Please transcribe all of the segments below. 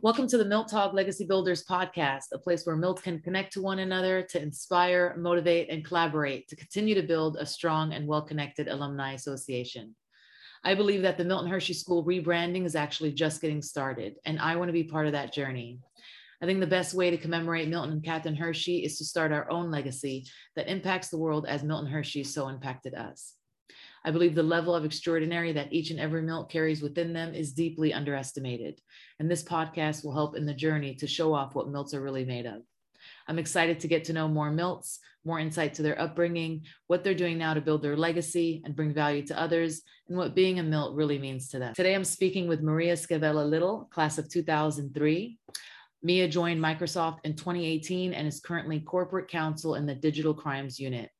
Welcome to the Milt Talk Legacy Builders podcast, a place where Milt can connect to one another to inspire, motivate, and collaborate to continue to build a strong and well connected alumni association. I believe that the Milton Hershey School rebranding is actually just getting started, and I want to be part of that journey. I think the best way to commemorate Milton and Catherine Hershey is to start our own legacy that impacts the world as Milton Hershey so impacted us. I believe the level of extraordinary that each and every Milt carries within them is deeply underestimated. And this podcast will help in the journey to show off what Milts are really made of. I'm excited to get to know more Milts, more insight to their upbringing, what they're doing now to build their legacy and bring value to others, and what being a Milt really means to them. Today, I'm speaking with Maria Scavella Little, class of 2003. Mia joined Microsoft in 2018 and is currently corporate counsel in the digital crimes unit.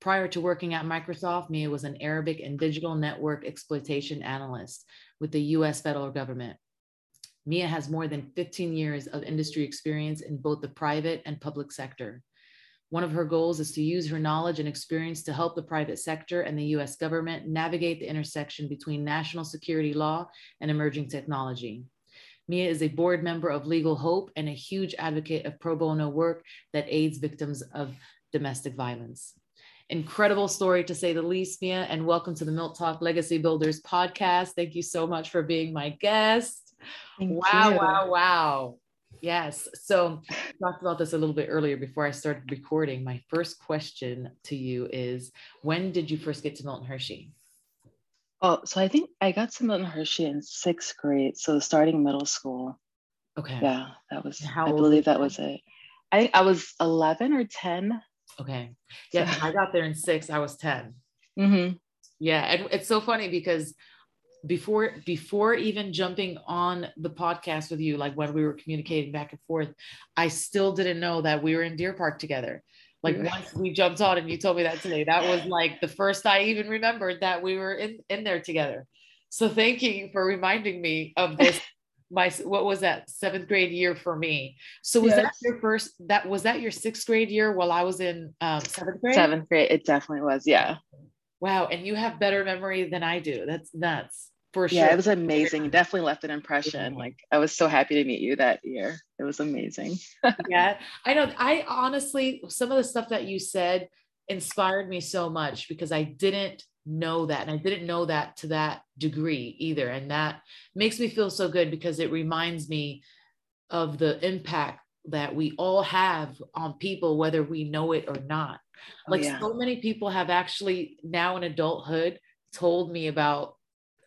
Prior to working at Microsoft, Mia was an Arabic and digital network exploitation analyst with the US federal government. Mia has more than 15 years of industry experience in both the private and public sector. One of her goals is to use her knowledge and experience to help the private sector and the US government navigate the intersection between national security law and emerging technology. Mia is a board member of Legal Hope and a huge advocate of pro bono work that aids victims of domestic violence. Incredible story to say the least, Mia, and welcome to the Milt Talk Legacy Builders podcast. Thank you so much for being my guest. Thank wow, you. wow, wow. Yes. So I talked about this a little bit earlier before I started recording. My first question to you is when did you first get to Milton Hershey? Oh, so I think I got to Milton Hershey in sixth grade. So starting middle school. Okay. Yeah, that was How I believe that was it. I think I was 11 or 10 Okay. Yeah, so. I got there in six. I was 10. Mm-hmm. Yeah. And it's so funny because before before even jumping on the podcast with you, like when we were communicating back and forth, I still didn't know that we were in Deer Park together. Like once we jumped on and you told me that today, that was like the first I even remembered that we were in, in there together. So thank you for reminding me of this my what was that seventh grade year for me. So was yes. that your first that was that your sixth grade year while i was in um, seventh grade? Seventh grade it definitely was yeah. Wow and you have better memory than i do. That's nuts for sure. yeah it was amazing. Definitely left an impression. Like i was so happy to meet you that year. It was amazing. Yeah i know i honestly some of the stuff that you said inspired me so much because i didn't know that and i didn't know that to that degree either and that makes me feel so good because it reminds me of the impact that we all have on people whether we know it or not oh, like yeah. so many people have actually now in adulthood told me about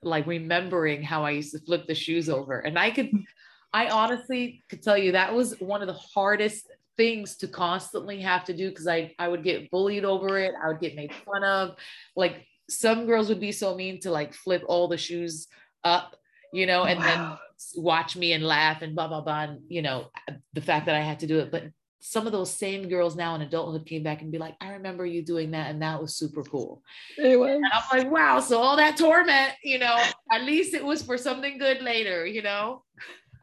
like remembering how i used to flip the shoes over and i could i honestly could tell you that was one of the hardest things to constantly have to do because I, I would get bullied over it. I would get made fun of. Like some girls would be so mean to like flip all the shoes up, you know, and wow. then watch me and laugh and blah blah blah. And, you know, the fact that I had to do it. But some of those same girls now in adulthood came back and be like, I remember you doing that, and that was super cool. It was. And I'm like, wow. So all that torment, you know, at least it was for something good later, you know.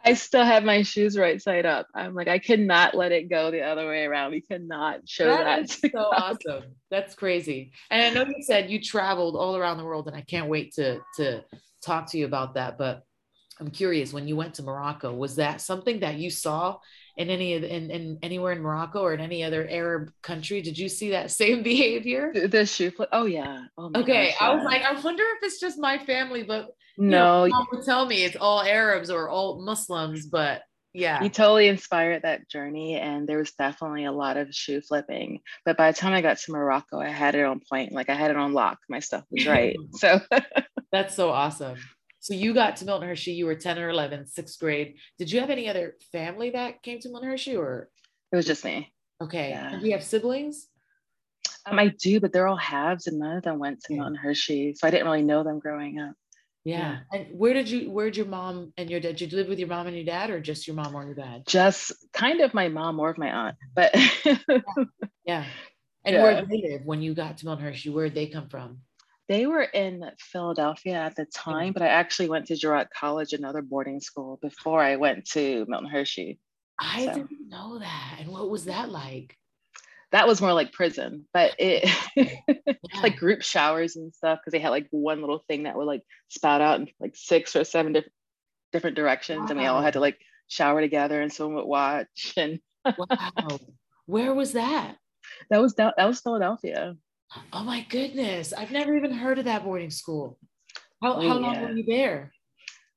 I still have my shoes right side up. I'm like, I cannot let it go the other way around. We cannot show that. That is so awesome. That's crazy. And I know you said you traveled all around the world, and I can't wait to to talk to you about that. But I'm curious, when you went to Morocco, was that something that you saw in any of in, in anywhere in Morocco or in any other Arab country? Did you see that same behavior? The shoe flip. Oh yeah. Oh, okay. Gosh, yeah. I was like, I wonder if it's just my family, but no, you know, would tell me it's all Arabs or all Muslims, but yeah, he totally inspired that journey, and there was definitely a lot of shoe flipping. But by the time I got to Morocco, I had it on point, like I had it on lock. My stuff was right. so that's so awesome. So you got to Milton Hershey, you were 10 or 11, sixth grade. Did you have any other family that came to Milton Hershey or? It was just me. Okay. Yeah. Do you have siblings? Um, I do, but they're all halves and none of them went to. Milton Hershey. So I didn't really know them growing up. Yeah. yeah. And where did you, where'd your mom and your dad, did you live with your mom and your dad or just your mom or your dad? Just kind of my mom or my aunt, but. yeah. yeah. And where did they live when you got to Milton Hershey? Where'd they come from? They were in Philadelphia at the time, but I actually went to Girard College, another boarding school, before I went to Milton Hershey. I so. didn't know that. And what was that like? That was more like prison, but it yeah. like group showers and stuff because they had like one little thing that would like spout out in like six or seven different different directions, wow. and we all had to like shower together and someone would watch. And wow. Where was that? That was that was Philadelphia. Oh my goodness. I've never even heard of that boarding school. How, how oh, long were you there?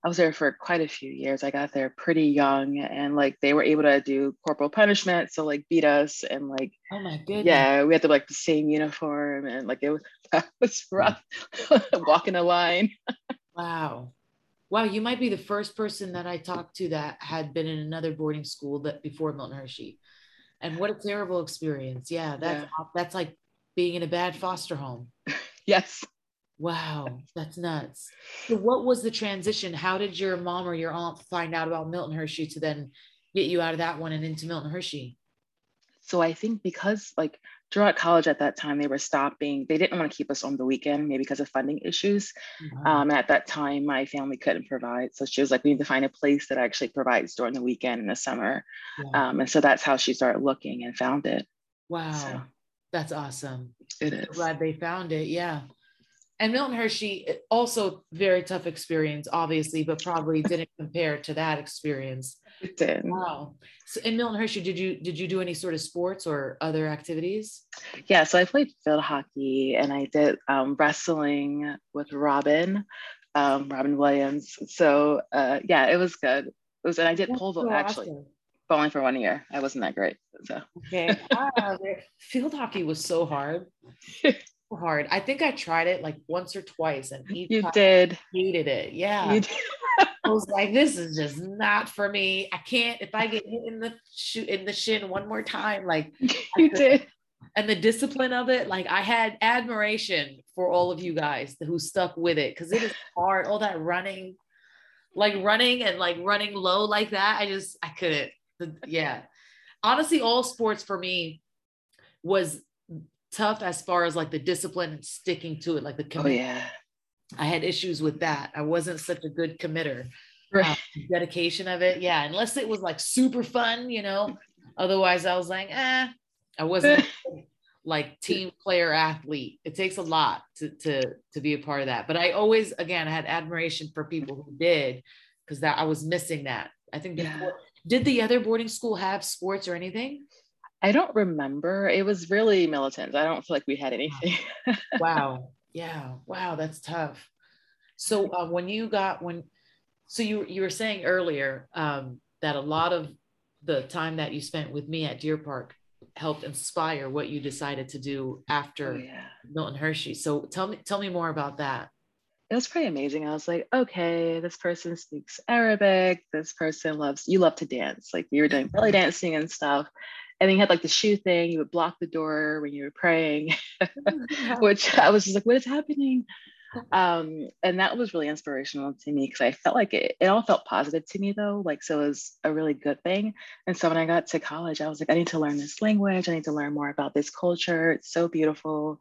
I was there for quite a few years. I got there pretty young and like they were able to do corporal punishment. So like beat us and like oh my goodness. Yeah, we had to like the same uniform and like it was that was hmm. rough walking a line. wow. Wow, you might be the first person that I talked to that had been in another boarding school that before Milton Hershey. And what a terrible experience. Yeah, that's yeah. that's like being in a bad foster home. yes. Wow, that's nuts. So what was the transition? How did your mom or your aunt find out about Milton Hershey to then get you out of that one and into Milton Hershey? So I think because like throughout college at that time, they were stopping, they didn't want to keep us on the weekend, maybe because of funding issues. Mm-hmm. Um, at that time, my family couldn't provide. So she was like, we need to find a place that actually provides during the weekend in the summer. Yeah. Um, and so that's how she started looking and found it. Wow. So, that's awesome. It is. glad they found it. Yeah and Milton Hershey also very tough experience, obviously, but probably didn't compare to that experience. It did. Wow. So in Milton Hershey, did you did you do any sort of sports or other activities? Yeah, so I played field hockey and I did um, wrestling with Robin, um, Robin Williams. So uh, yeah, it was good. It was, and I did That's pole vault so actually. Awesome. But only for one year. I wasn't that great. So okay. Ah, field hockey was so hard. hard. I think I tried it like once or twice, and you did hated it. Yeah. I was like, this is just not for me. I can't. If I get hit in the shoot in the shin one more time, like you did. And the discipline of it, like I had admiration for all of you guys who stuck with it because it is hard. All that running, like running and like running low like that. I just I couldn't. Yeah, honestly, all sports for me was tough as far as like the discipline and sticking to it, like the oh, commitment. Oh, yeah. I had issues with that. I wasn't such a good committer. Right. Um, dedication of it, yeah. Unless it was like super fun, you know. Otherwise, I was like, eh. I wasn't like team player athlete. It takes a lot to to to be a part of that. But I always, again, I had admiration for people who did because that I was missing that. I think before, yeah. did the other boarding school have sports or anything? I don't remember. It was really militant. I don't feel like we had anything. wow. Yeah. Wow. That's tough. So uh, when you got when, so you you were saying earlier um, that a lot of the time that you spent with me at Deer Park helped inspire what you decided to do after oh, yeah. Milton Hershey. So tell me tell me more about that. It was pretty amazing. I was like, okay, this person speaks Arabic. This person loves you love to dance. Like you were doing belly dancing and stuff and then you had like the shoe thing you would block the door when you were praying which i was just like what is happening? Um, and that was really inspirational to me because i felt like it, it all felt positive to me though like so it was a really good thing. And so when i got to college i was like i need to learn this language. I need to learn more about this culture. It's so beautiful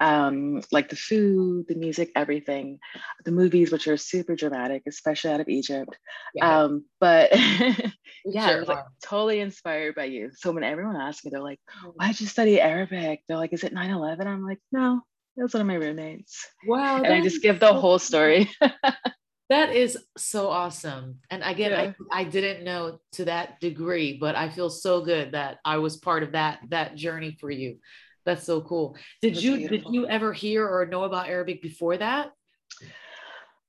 um, like the food, the music, everything, the movies, which are super dramatic, especially out of Egypt. Yeah. Um, but yeah, sure I was like totally inspired by you. So when everyone asks me, they're like, mm. why did you study Arabic? They're like, is it 9 11? I'm like, no, that's one of my roommates. Wow. And I just give the whole story. that is so awesome. And again, yeah. I, I didn't know to that degree, but I feel so good that I was part of that that journey for you. That's so cool. Did you beautiful. did you ever hear or know about Arabic before that?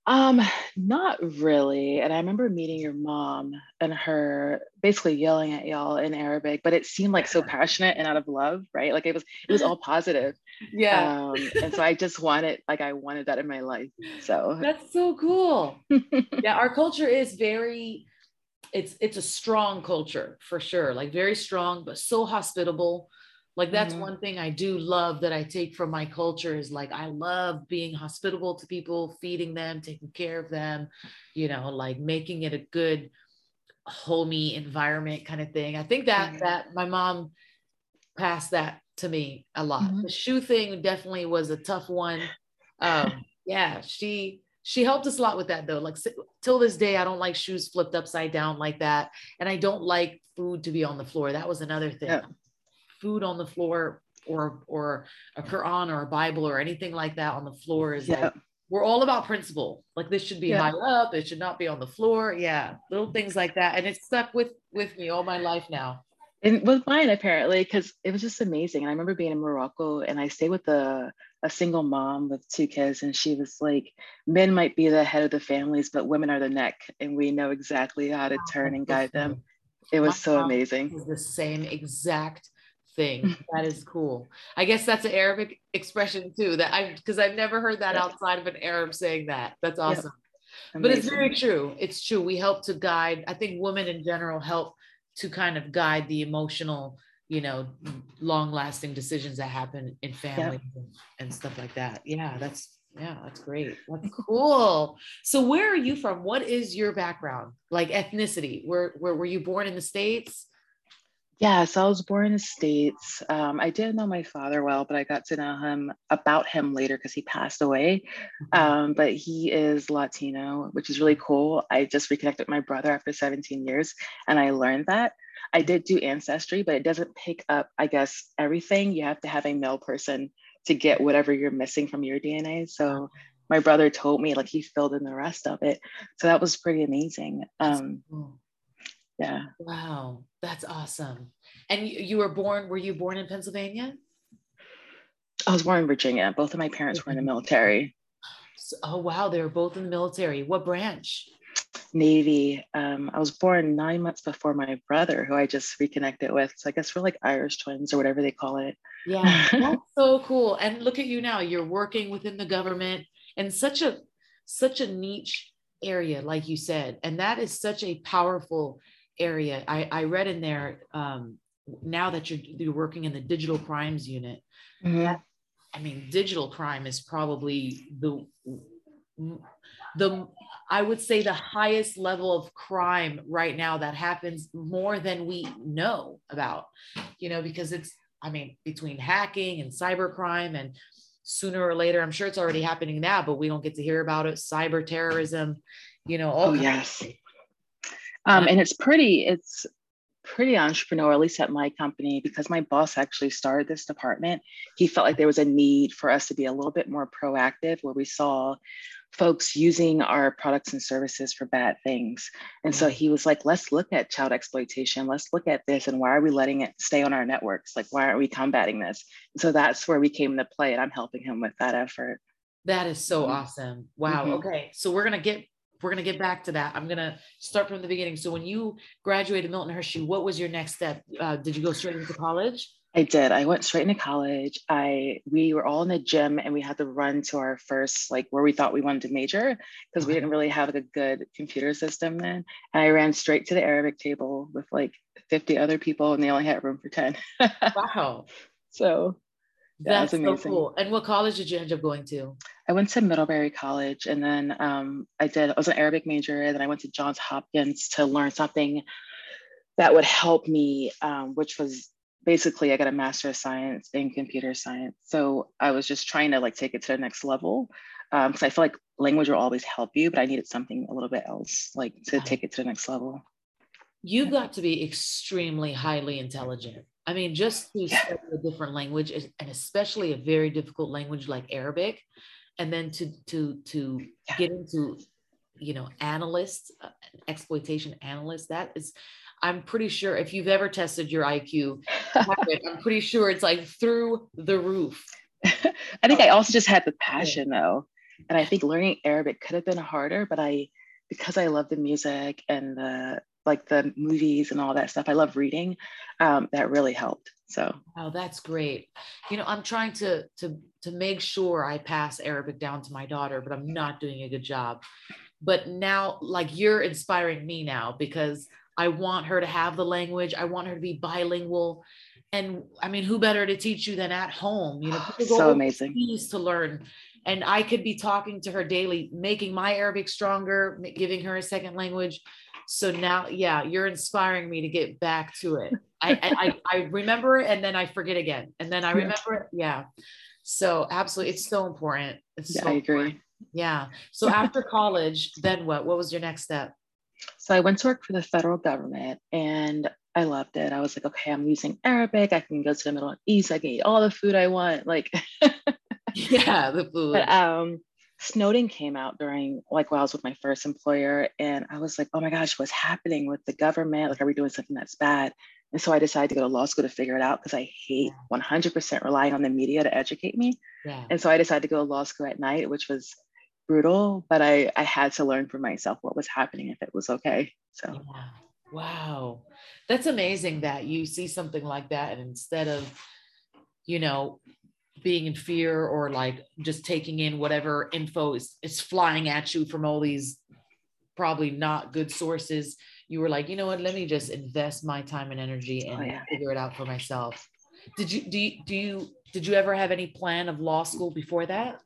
Um, not really. And I remember meeting your mom and her basically yelling at y'all in Arabic, but it seemed like so passionate and out of love, right? Like it was it was all positive. Yeah. Um, and so I just wanted like I wanted that in my life. So that's so cool. yeah, our culture is very it's it's a strong culture for sure, like very strong, but so hospitable like that's mm-hmm. one thing I do love that I take from my culture is like I love being hospitable to people, feeding them, taking care of them, you know, like making it a good homey environment kind of thing. I think that mm-hmm. that my mom passed that to me a lot. Mm-hmm. The shoe thing definitely was a tough one. Um, yeah, she she helped us a lot with that though. Like till this day, I don't like shoes flipped upside down like that, and I don't like food to be on the floor. That was another thing. Yeah food on the floor or or a Quran or a Bible or anything like that on the floor is yeah. like we're all about principle. Like this should be Yeah. high up. It should not be on the floor. Yeah, little things like that, and it's stuck with with me all my life now. and with mine apparently because it was just amazing and i remember being in morocco and i stayed with a, a single mom with two kids and she was like men might be the head of the families but women are the neck and we know exactly how to turn and guide them it was My so amazing is the same exact thing. That is cool. I guess that's an Arabic expression too. That I because I've never heard that Yeah. outside of an Arab saying that. That's awesome. But it's very true. It's true. We help to guide. I think women in general help to kind of guide the emotional, you know, long lasting decisions that happen in families and, and stuff like that. Yeah, that's yeah, that's great. That's cool. So where are you from? What is your background? Like ethnicity? Where where were you born in the States? Yeah, so I was born in the States. Um, I didn't know my father well, but I got to know him about him later because he passed away. Um, but he is Latino, which is really cool. I just reconnected with my brother after 17 years and I learned that. I did do ancestry, but it doesn't pick up, I guess, everything. You have to have a male person to get whatever you're missing from your DNA. So my brother told me like he filled in the rest of it. So that was pretty amazing. Um, Oh, yeah. wow, that's awesome. And you, you were born, were you born in Pennsylvania? I was born in Virginia. Both of my parents were in the military. So- oh wow, they were both in the military. What branch? Navy. Um, I was born nine months before my brother, who I just reconnected with. So I guess we're like Irish twins or whatever they call it. Yeah, that's so cool. And look at you now. You're working within the government in such a such a niche area, like you said, and that is such a powerful area. I, I read in there um, now that you're you're working in the digital crimes unit. Mhm. I mean, digital crime is probably the the I would say the highest level of crime right now that happens more than we know about, you know, because it's I mean, between hacking and cyber crime and sooner or later, I'm sure it's already happening now, but we don't get to hear about it. Cyber terrorism, you know, all Oh yes. Um, and it's pretty, it's pretty entrepreneurial, at least at my company, because my boss actually started this department. He felt like there was a need for us to be a little bit more proactive, where we saw folks using our products and services for bad things. And so he was like, let's look at child exploitation. Let's look at this. And why are we letting it stay on our networks? Like, why aren't we combating this? so that's where we came into play. And I'm helping him with that effort. That is so Mhm. awesome. Wow. Mhm. Okay. So we're gonna get we're gonna get back to that. I'm gonna start from the beginning. So when you graduated Milton Hershey, what was your next step? Uh, did you go straight into college? I did. I went straight into college. I we were all in the gym and we had to run to our first like where we thought we wanted to major because we didn't really have like, a good computer system then. And I ran straight to the Arabic table with like 50 other people and they only had room for 10. Wow. so Yeah, That's it's so cool. And what college did you end up going to? I went to Middlebury College and then um, I did, I was an Arabic major and then I went to Johns Hopkins to learn something that would help me, um, which was basically I got a master of science in computer science. So I was just trying to like take it to the next level because I feel like language will always help you, but I needed something a little bit else like to take it to the next level. You've got to be extremely highly intelligent. I mean, just to Yeah. study a different language, and especially a very difficult language like Arabic, and then to to to Yeah. get into, you know, analysts, uh, exploitation analysts. That is, I'm pretty sure if you've ever tested your IQ, I'm pretty sure it's like through the roof. I think I also just had the passion though. And I think learning Arabic could have been harder, but I, because I love the music and the like the movies and all that stuff, I love reading. Um, that really helped. So Oh, that's great. You know, I'm trying to to to make sure I pass Arabic down to my daughter, but I'm not doing a good job. But now, like you're inspiring me now because I want her to have the language. I want her to be bilingual. And I mean, who better to teach you than at home? You know, people so amazing. to learn. And I could be talking to her daily, making my Arabic stronger, giving her a second language. So now, yeah, you're inspiring me to get back to it. I, I, I remember it and then I forget again. And then I Yeah. remember it. Yeah. So absolutely. It's so important. It's Yeah, so I important. agree. Yeah. So after college, then what? What was your next step? So I went to work for the federal government and I loved it. I was like, okay, I'm using Arabic. I can go to the Middle East. I can eat all the food I want. Like, Yeah, the food. but um, Snowden came out during like while I was with my first employer, and I was like, oh my gosh, what's happening with the government? Like, are we doing something that's bad? And so I decided to go to law school to figure it out because I hate 100% relying on the media to educate me. Yeah. And so I decided to go to law school at night, which was brutal, but I, I had to learn for myself what was happening if it was okay. So, yeah. wow. That's amazing that you see something like that. And instead of, you know, being in fear or like just taking in whatever info is, is flying at you from all these probably not good sources you were like, you know what, let me just invest my time and energy and oh, yeah. figure it out for myself. Did you do you, do you did you ever have any plan of law school before that?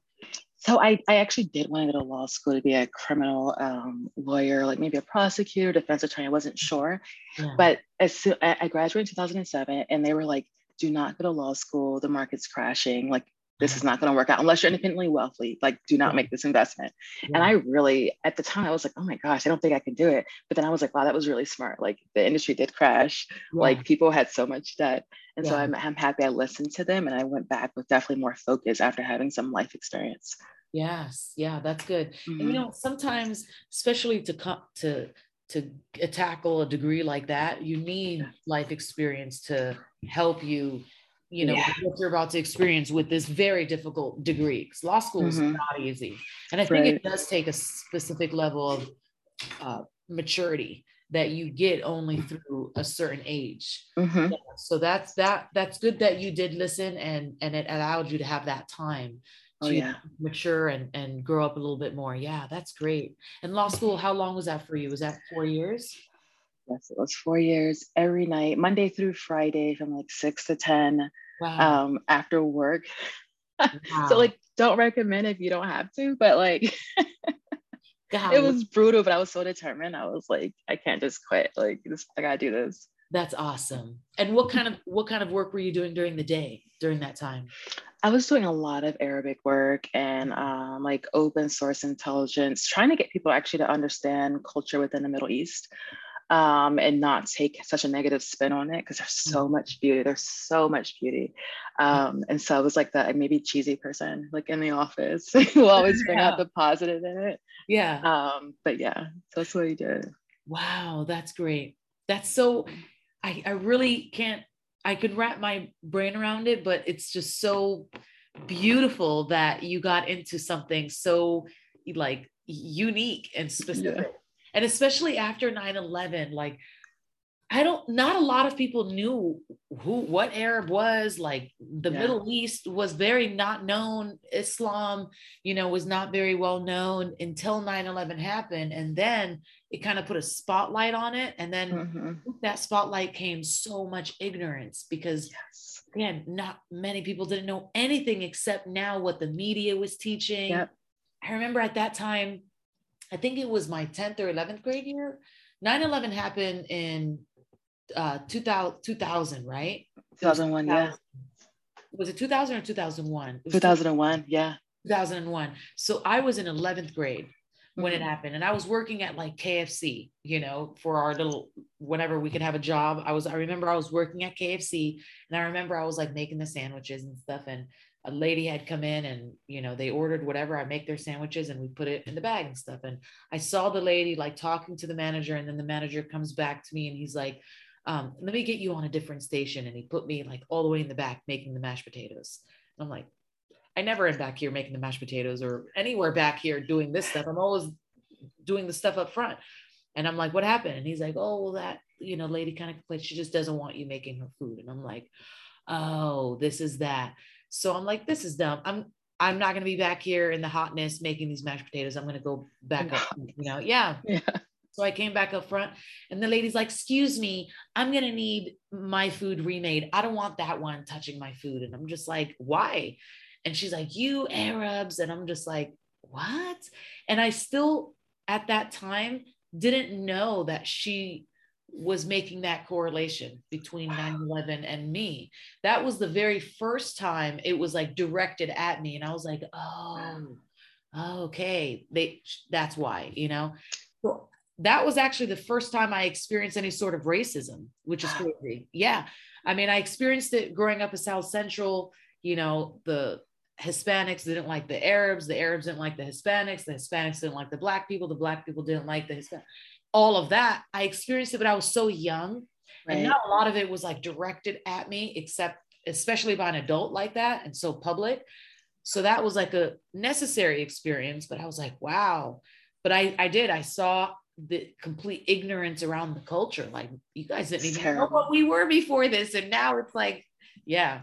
So I, I actually did want to go to law school to be a criminal um, lawyer, like maybe a prosecutor, defense attorney. I wasn't sure, yeah. but as soon, I graduated in 2007, and they were like, "Do not go to law school. The market's crashing. Like this is not going to work out unless you're independently wealthy. Like, do not make this investment. Yeah. And I really, at the time, I was like, oh my gosh, I don't think I can do it. But then I was like, wow, that was really smart. Like, the industry did crash. Yeah. Like, people had so much debt. And yeah. so I'm, I'm happy I listened to them and I went back with definitely more focus after having some life experience. Yes. Yeah, that's good. Mm-hmm. And, you mm-hmm. know, sometimes, especially to come to, to tackle a degree like that, you need life experience to help you you know yeah. what you're about to experience with this very difficult degree because law school is mm-hmm. not easy and i think right. it does take a specific level of uh, maturity that you get only through a certain age mm-hmm. yeah, so that's that that's good that you did listen and and it allowed you to have that time oh, yeah. mature and and grow up a little bit more yeah that's great and law school how long was that for you was that four years Yes, it was four years every night, Monday through Friday from like six to 10 wow. um, after work. Wow. so, like, don't recommend if you don't have to, but like, it was brutal, but I was so determined. I was like, I can't just quit. Like, this, I gotta do this. That's awesome. And what kind of what kind of work were you doing during the day during that time? I was doing a lot of Arabic work and um, like open source intelligence, trying to get people actually to understand culture within the Middle East um, and not take such a negative spin on it because there's so mm. much beauty. There's so much beauty. Um, and so I was like that maybe cheesy person, like in the office, who always bring yeah. out the positive in it. Yeah. Um, but yeah, so that's what he did. Wow, that's great. That's so I, I really can't I could wrap my brain around it, but it's just so beautiful that you got into something so like unique and specific. Yeah and especially after 9-11 like i don't not a lot of people knew who what arab was like the yeah. middle east was very not known islam you know was not very well known until 9-11 happened and then it kind of put a spotlight on it and then mm-hmm. that spotlight came so much ignorance because yes. again not many people didn't know anything except now what the media was teaching yep. i remember at that time I think it was my 10th or 11th grade year. 9 11 happened in uh, 2000, 2000 right? 2001, 2000. yeah. Was it 2000 or 2001? 2001, yeah. 2001. So I was in 11th grade when mm-hmm. it happened and i was working at like kfc you know for our little whenever we could have a job i was i remember i was working at kfc and i remember i was like making the sandwiches and stuff and a lady had come in and you know they ordered whatever i make their sandwiches and we put it in the bag and stuff and i saw the lady like talking to the manager and then the manager comes back to me and he's like um, let me get you on a different station and he put me like all the way in the back making the mashed potatoes and i'm like i never am back here making the mashed potatoes or anywhere back here doing this stuff i'm always doing the stuff up front and i'm like what happened and he's like oh well that you know lady kind of complains she just doesn't want you making her food and i'm like oh this is that so I'm like, this is dumb. I'm I'm not gonna be back here in the hotness making these mashed potatoes. I'm gonna go back up, you know. Yeah. Yeah. So I came back up front and the lady's like, excuse me, I'm gonna need my food remade. I don't want that one touching my food. And I'm just like, why? And she's like, you Arabs. And I'm just like, what? And I still at that time didn't know that she was making that correlation between 9-11 and me that was the very first time it was like directed at me and i was like oh okay they that's why you know so that was actually the first time i experienced any sort of racism which is crazy yeah i mean i experienced it growing up in south central you know the Hispanics didn't like the Arabs, the Arabs didn't like the Hispanics, the Hispanics didn't like the black people, the black people didn't like the Hispanic. All of that, I experienced it, but I was so young. Right. And not a lot of it was like directed at me, except especially by an adult like that and so public. So that was like a necessary experience, but I was like, wow. But I, I did, I saw the complete ignorance around the culture. Like you guys didn't even terrible. know what we were before this. And now it's like, yeah.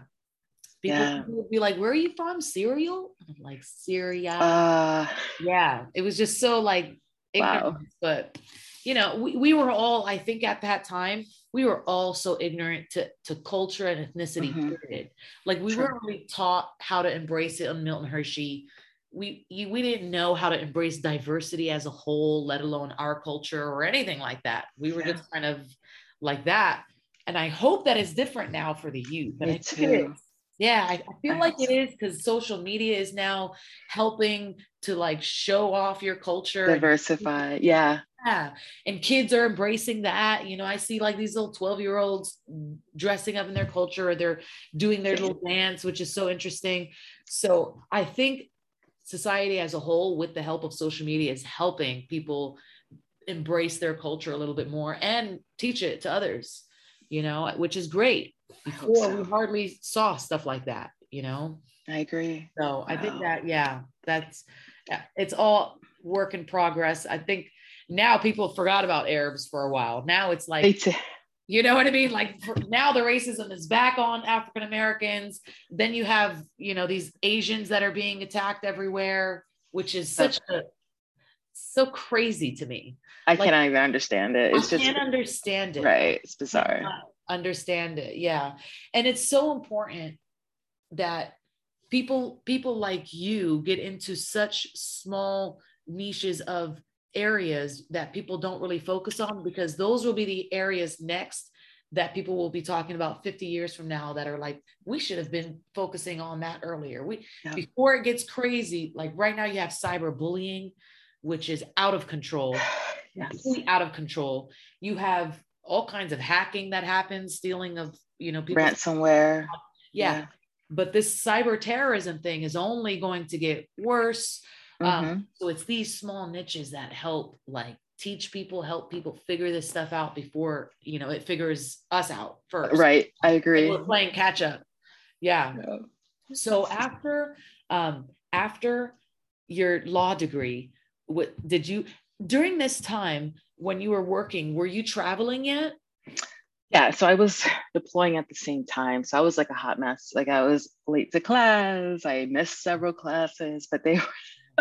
People yeah. would be like, where are you from? Cereal? I'm like, Syria. Uh, yeah. It was just so like ignorant. Wow. But you know, we, we were all, I think at that time, we were all so ignorant to, to culture and ethnicity, mm-hmm. Like we True. weren't really taught how to embrace it on Milton Hershey. We you, we didn't know how to embrace diversity as a whole, let alone our culture or anything like that. We were yeah. just kind of like that. And I hope that is different now for the youth. And Me too. Yeah, I, I feel like it is because social media is now helping to like show off your culture, diversify. Yeah. Yeah. And kids are embracing that. You know, I see like these little 12 year olds dressing up in their culture or they're doing their little dance, which is so interesting. So I think society as a whole, with the help of social media, is helping people embrace their culture a little bit more and teach it to others, you know, which is great. Before so. we hardly saw stuff like that, you know. I agree. So wow. I think that, yeah, that's it's all work in progress. I think now people forgot about Arabs for a while. Now it's like, you know what I mean? Like now the racism is back on African Americans. Then you have, you know, these Asians that are being attacked everywhere, which is such a so crazy to me. I like, cannot even understand it. It's I just can't understand it. Right. It's bizarre. Understand it. Yeah. And it's so important that people people like you get into such small niches of areas that people don't really focus on because those will be the areas next that people will be talking about 50 years from now that are like we should have been focusing on that earlier we yeah. before it gets crazy like right now you have cyberbullying which is out of control yes. out of control you have all kinds of hacking that happens stealing of you know ransomware yeah. yeah but this cyber terrorism thing is only going to get worse mm-hmm. Um, so it's these small niches that help like teach people, help people figure this stuff out before, you know, it figures us out first. Right. I agree. We're playing catch up. Yeah. yeah. So after, um, after your law degree, what did you, during this time when you were working, were you traveling yet? Yeah, so I was deploying at the same time. So I was like a hot mess. Like I was late to class. I missed several classes, but they were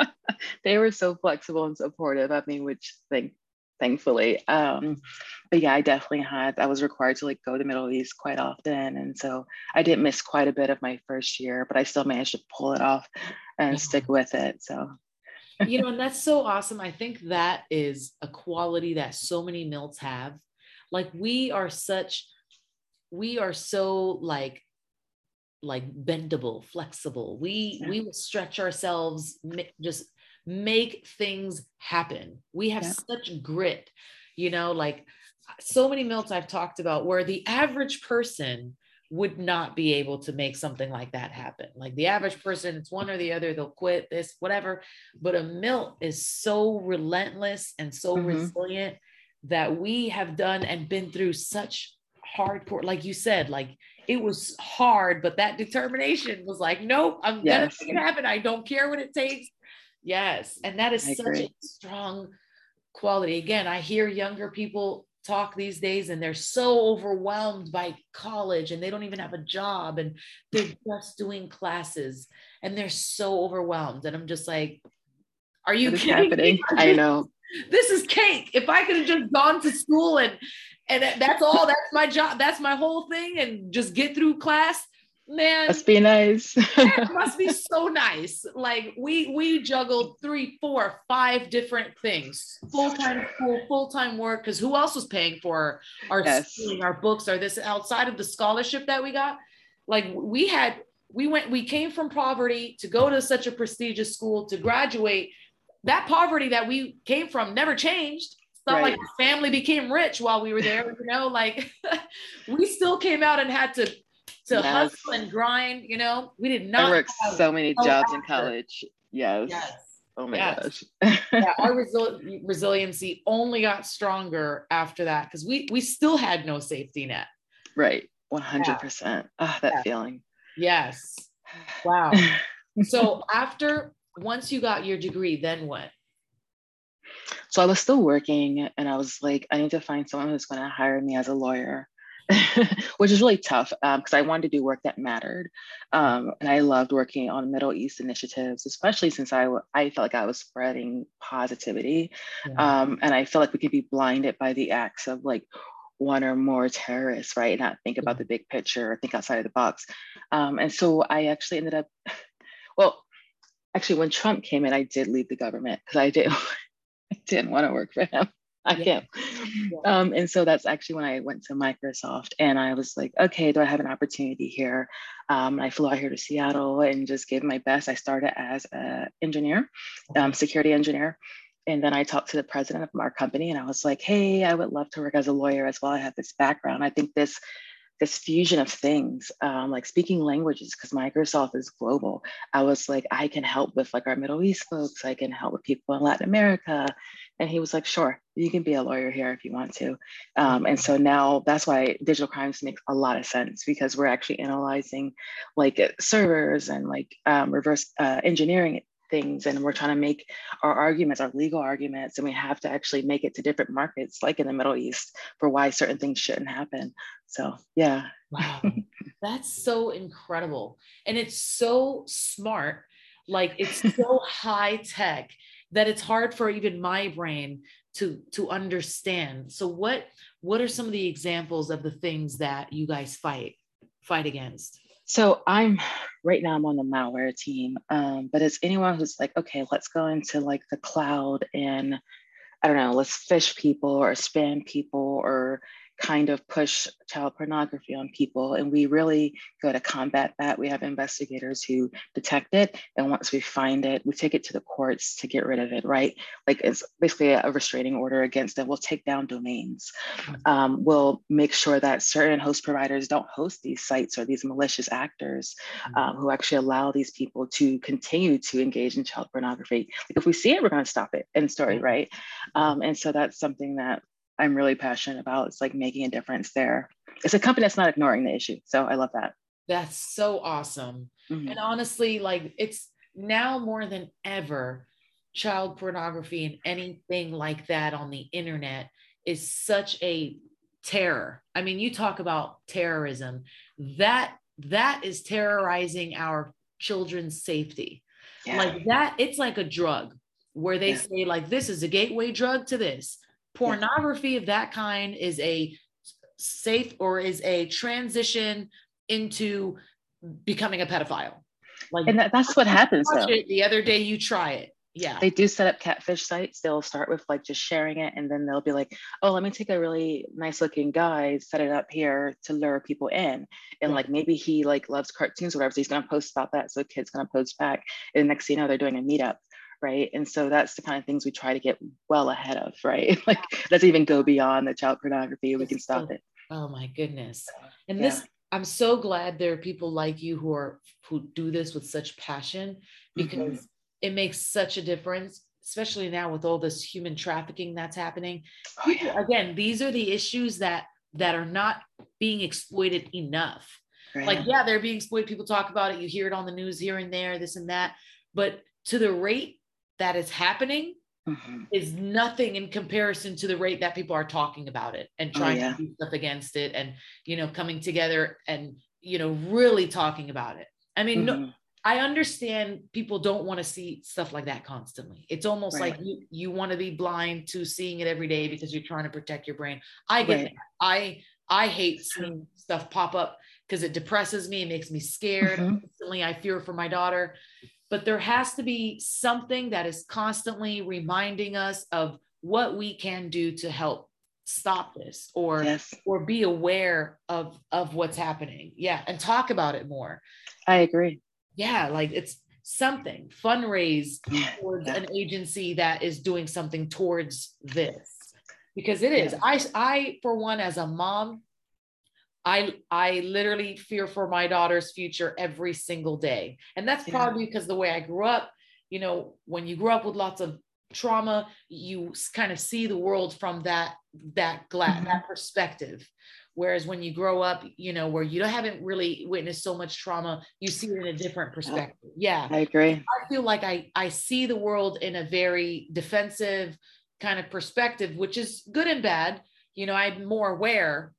they were so flexible and supportive of me, which thank thankfully. Um, but yeah, I definitely had I was required to like go to the Middle East quite often. And so I did miss quite a bit of my first year, but I still managed to pull it off and stick with it. So you know, and that's so awesome. I think that is a quality that so many MILTs have. Like we are such, we are so like like bendable, flexible. We yeah. we will stretch ourselves, just make things happen. We have yeah. such grit, you know, like so many MILTs I've talked about where the average person would not be able to make something like that happen. Like the average person, it's one or the other, they'll quit this, whatever. But a MILT is so relentless and so mm-hmm. resilient that we have done and been through such hardcore, like you said, like it was hard, but that determination was like, nope, I'm yes. gonna make it happen. I don't care what it takes. Yes. And that is I such agree. a strong quality. Again, I hear younger people talk these days and they're so overwhelmed by college and they don't even have a job and they're just doing classes and they're so overwhelmed. And I'm just like, are you kidding? I know. This is cake. If I could have just gone to school and and that's all that's my job that's my whole thing and just get through class man. Must be nice. Must be so nice. Like we we juggled three four five different things. Full-time school full-time work because who else was paying for our yes. schooling our books or this outside of the scholarship that we got? Like we had we went we came from poverty to go to such a prestigious school to graduate. That poverty that we came from never changed not right. like family became rich while we were there, you know, like we still came out and had to to yes. hustle and grind. You know, we did not. I worked so many jobs in college. Yes. yes. Oh my yes. gosh. yeah, our resil- resiliency only got stronger after that because we we still had no safety net. Right. 100%. Yeah. Oh, that yeah. feeling. Yes. Wow. so after once you got your degree, then what? So I was still working and I was like, I need to find someone who's going to hire me as a lawyer. which is really tough because um, I wanted to do work that mattered. Um, and I loved working on Middle East initiatives, especially since I, I felt like I was spreading positivity. Yeah. Um, and I feel like we could be blinded by the acts of like one or more terrorists, right? And not think about the big picture or think outside of the box. Um, and so I actually ended up, well, actually, when Trump came in, I did leave the government because I did. Didn't want to work for him. I can't. Yeah. Um, and so that's actually when I went to Microsoft and I was like, okay, do I have an opportunity here? Um, I flew out here to Seattle and just gave my best. I started as an engineer, um, security engineer. And then I talked to the president of our company and I was like, hey, I would love to work as a lawyer as well. I have this background. I think this this fusion of things, um, like speaking languages, because Microsoft is global. I was like, I can help with like our Middle East folks. I can help with people in Latin America. And he was like, sure, you can be a lawyer here if you want to. Um, and so now that's why digital crimes makes a lot of sense because we're actually analyzing like servers and like um, reverse uh, engineering things and we're trying to make our arguments our legal arguments and we have to actually make it to different markets like in the middle east for why certain things shouldn't happen. So yeah. Wow. That's so incredible. And it's so smart like it's so high tech that it's hard for even my brain to to understand. So what what are some of the examples of the things that you guys fight fight against so i'm right now i'm on the malware team um, but it's anyone who's like okay let's go into like the cloud and i don't know let's phish people or spam people or kind of push child pornography on people. And we really go to combat that. We have investigators who detect it. And once we find it, we take it to the courts to get rid of it, right? Like it's basically a restraining order against it. We'll take down domains. Mm-hmm. Um, we'll make sure that certain host providers don't host these sites or these malicious actors mm-hmm. um, who actually allow these people to continue to engage in child pornography. Like if we see it, we're going to stop it. End story, right? Um, and so that's something that I'm really passionate about. It's like making a difference there. It's a company that's not ignoring the issue. So I love that. That's so awesome. Mm-hmm. And honestly, like it's now more than ever, child pornography and anything like that on the internet is such a terror. I mean, you talk about terrorism. That that is terrorizing our children's safety. Yeah. Like that, it's like a drug where they yeah. say, like, this is a gateway drug to this pornography of that kind is a safe or is a transition into becoming a pedophile. Like and that, that's what happens. Though. the other day you try it. Yeah. They do set up catfish sites. They'll start with like just sharing it and then they'll be like, oh, let me take a really nice looking guy, set it up here to lure people in. And like maybe he like loves cartoons or whatever. So he's gonna post about that. So the kid's gonna post back. And next thing you know, they're doing a meetup right? And so that's the kind of things we try to get well ahead of right? Like let's even go beyond the child pornography we can stop it. Oh my goodness. And yeah. this i'm so glad there are people like you who are who do this with such passion because mm-hmm. it makes such a difference especially now with all this human trafficking that's happening. Oh, yeah. again these are the issues that that are not being exploited enough. Right. like yeah they're being exploited. People talk about it. You hear it on the news here and there this and that. But to the rate that is happening mm-hmm. is nothing in comparison to the rate that people are talking about it and oh, trying oh, yeah. to do stuff against it and you know coming together and you know really talking about it i mean mm-hmm. no, i understand people don't want to see stuff like that constantly it's almost right. like you, you want to be blind to seeing it every day because you're trying to protect your brain i get right. i i hate seeing stuff pop up because it depresses me it makes me scared mm-hmm. instantly i fear for my daughter but there has to be something that is constantly reminding us of what we can do to help stop this or yes. or be aware of of what's happening yeah and talk about it more i agree yeah like it's something fundraise towards yeah. an agency that is doing something towards this because it is yeah. i i for one as a mom I I literally fear for my daughter's future every single day. And that's yeah. probably because the way I grew up, you know, when you grow up with lots of trauma, you kind of see the world from that that gla- mm-hmm. that perspective. Whereas when you grow up, you know, where you don't haven't really witnessed so much trauma, you see it in a different perspective. Yeah. I agree. I feel like I I see the world in a very defensive kind of perspective, which is good and bad. You know, I'm more aware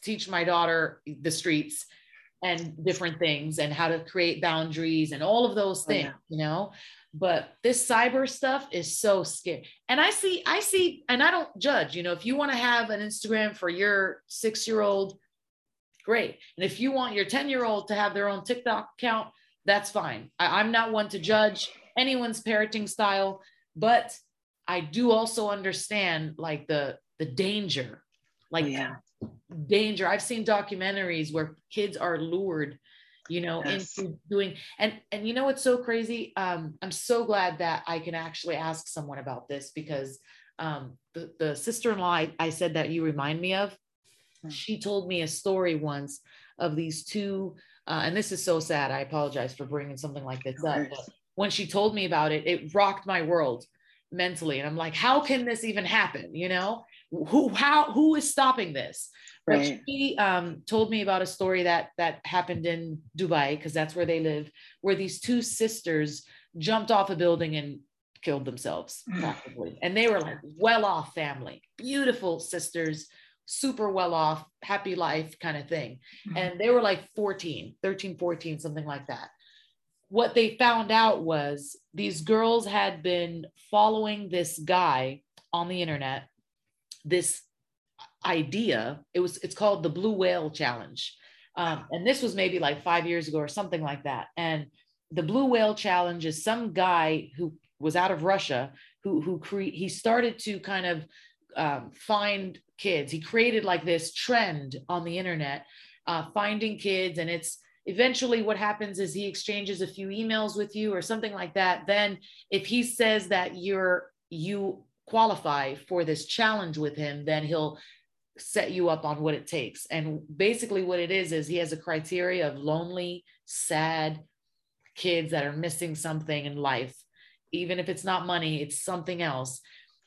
teach my daughter the streets and different things and how to create boundaries and all of those oh, things, oh, yeah. you know. But this cyber stuff is so scary. And I see, I see, and I don't judge, you know, if you want to have an Instagram for your six year old, great. And if you want your 10 year old to have their own TikTok account, that's fine. I, I'm not one to judge anyone's parenting style, but I do also understand like the the danger, oh, like yeah. Danger. I've seen documentaries where kids are lured, you know, yes. into doing and and you know what's so crazy? Um, I'm so glad that I can actually ask someone about this because um, the the sister-in-law I, I said that you remind me of, hmm. she told me a story once of these two, uh, and this is so sad. I apologize for bringing something like this up. But when she told me about it, it rocked my world mentally and i'm like how can this even happen you know who how who is stopping this right. but she um, told me about a story that that happened in dubai because that's where they live where these two sisters jumped off a building and killed themselves and they were like well off family beautiful sisters super well off happy life kind of thing mm-hmm. and they were like 14 13 14 something like that what they found out was these girls had been following this guy on the internet this idea it was it's called the blue whale challenge. Um, and this was maybe like five years ago or something like that. And the blue whale challenge is some guy who was out of russia who who cre- he started to kind of um, find kids. He created like this trend on the internet uh, finding kids. And it's eventually what happens is he exchanges a few emails with you or something like that. Then if he says that you're you qualify for this challenge with him then he'll set you up on what it takes. And basically what it is is he has a criteria of lonely sad kids that are missing something in life. Even if it's not money it's something else.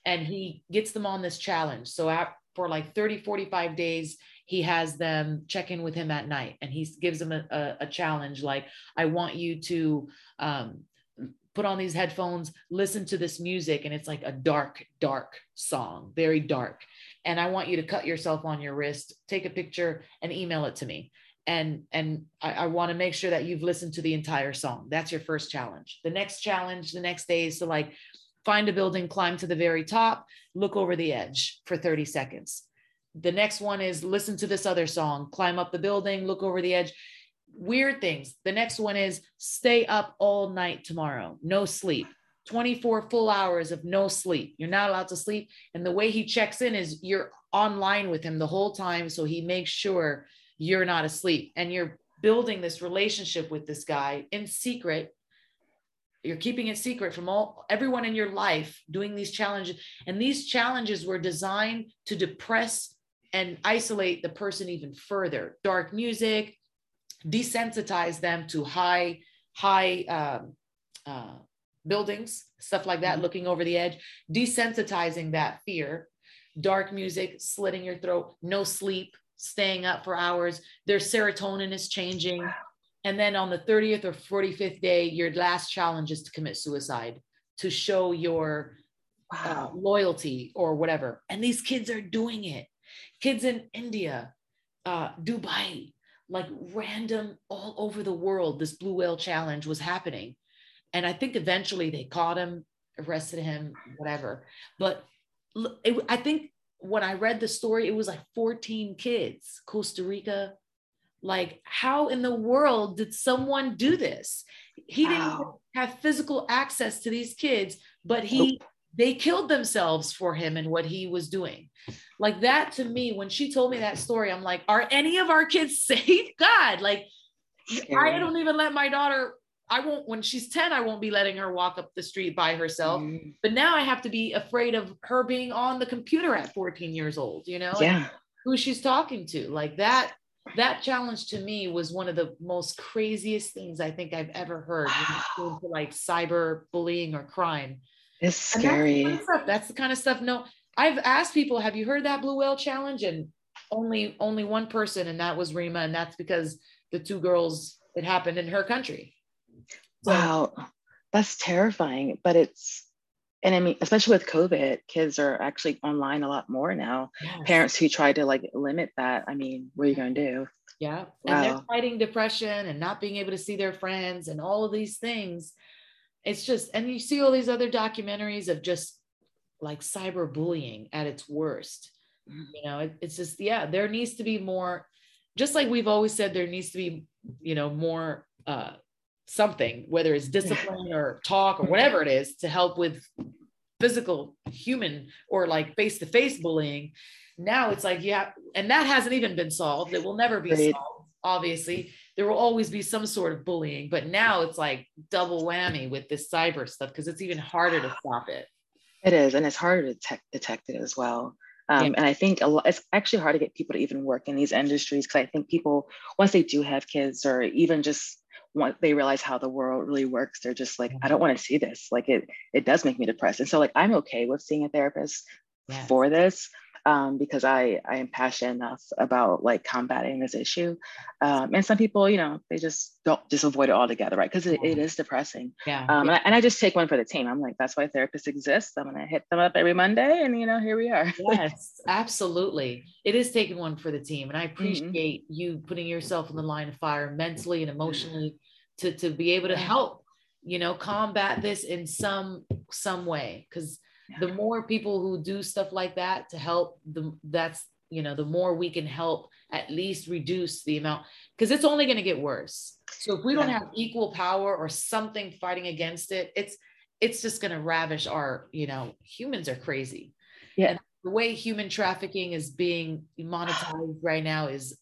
And he gets them on this challenge. So for like 30 45 days he has them check in with him at night and he gives them a, a, a challenge like i want you to um, put on these headphones listen to this music and it's like a dark dark song very dark. And i want you to cut yourself on your wrist take a picture and email it to me. And and I, I want to make sure that you've listened to the entire song. That's your first challenge. The next challenge the next day is to like find a building climb to the very top look over the edge for 30 seconds. The next one is listen to this other song, climb up the building, look over the edge. Weird things. The next one is stay up all night tomorrow, no sleep. 24 full hours of no sleep. You're not allowed to sleep. And the way he checks in is you're online with him the whole time. So he makes sure you're not asleep and you're building this relationship with this guy in secret. You're keeping it secret from all everyone in your life doing these challenges. And these challenges were designed to depress and isolate the person even further. Dark music, desensitize them to high, high um, uh, buildings, stuff like that, mm-hmm. looking over the edge, desensitizing that fear. Dark music, slitting your throat, no sleep, staying up for hours. Their serotonin is changing. And then on the 30th or 45th day, your last challenge is to commit suicide to show your uh, wow. uh, loyalty or whatever. And these kids are doing it kids in India, uh, Dubai, like random all over the world. This blue whale challenge was happening. And I think eventually they caught him, arrested him, whatever. But it, I think when I read the story, it was like 14 kids, Costa Rica. Like, how in the world did someone do this? He wow. didn't have physical access to these kids, but he nope. They killed themselves for him and what he was doing. Like that to me, when she told me that story, I'm like, are any of our kids safe? God, like Scary. I don't even let my daughter, I won't, when she's 10, I won't be letting her walk up the street by herself. Mm. But now I have to be afraid of her being on the computer at 14 years old, you know? Yeah. who she's talking to. Like that, that challenge to me was one of the most craziest things I think I've ever heard wow. to like cyber bullying or crime. It's scary. That's the, that's the kind of stuff. No, I've asked people, have you heard that blue whale challenge? And only only one person, and that was Rima, and that's because the two girls it happened in her country. So, wow, that's terrifying. But it's and I mean, especially with COVID, kids are actually online a lot more now. Yes. Parents who try to like limit that, I mean, what are you going to do? Yeah. Wow. And they're fighting depression and not being able to see their friends and all of these things. It's just, and you see all these other documentaries of just like cyberbullying at its worst. Mm-hmm. You know, it, it's just, yeah, there needs to be more, just like we've always said, there needs to be, you know, more uh, something, whether it's discipline or talk or whatever it is to help with physical, human, or like face to face bullying. Now it's like, yeah, and that hasn't even been solved. It will never be right. solved, obviously. There will always be some sort of bullying, but now it's like double whammy with this cyber stuff because it's even harder to stop it. It is, and it's harder to detect, detect it as well. Um, yeah. And I think a lot, it's actually hard to get people to even work in these industries because I think people, once they do have kids or even just once they realize how the world really works, they're just like, I don't want to see this. Like it, it does make me depressed. And so like, I'm okay with seeing a therapist yes. for this um, because I, I am passionate enough about like combating this issue. Um, and some people, you know, they just don't just avoid it altogether, right? Because it, it is depressing. Yeah. Um, and I, and, I, just take one for the team. I'm like, that's why therapists exist. I'm gonna hit them up every Monday, and you know, here we are. yes, absolutely. It is taking one for the team, and I mm-hmm. appreciate mm-hmm. you putting yourself in the line of fire mentally and emotionally to to be able to help, you know, combat this in some some way because the more people who do stuff like that to help the that's you know the more we can help at least reduce the amount because it's only going to get worse. So if we don't have equal power or something fighting against it it's it's just going to ravish our you know humans are crazy. Yeah. And the way human trafficking is being monetized right now is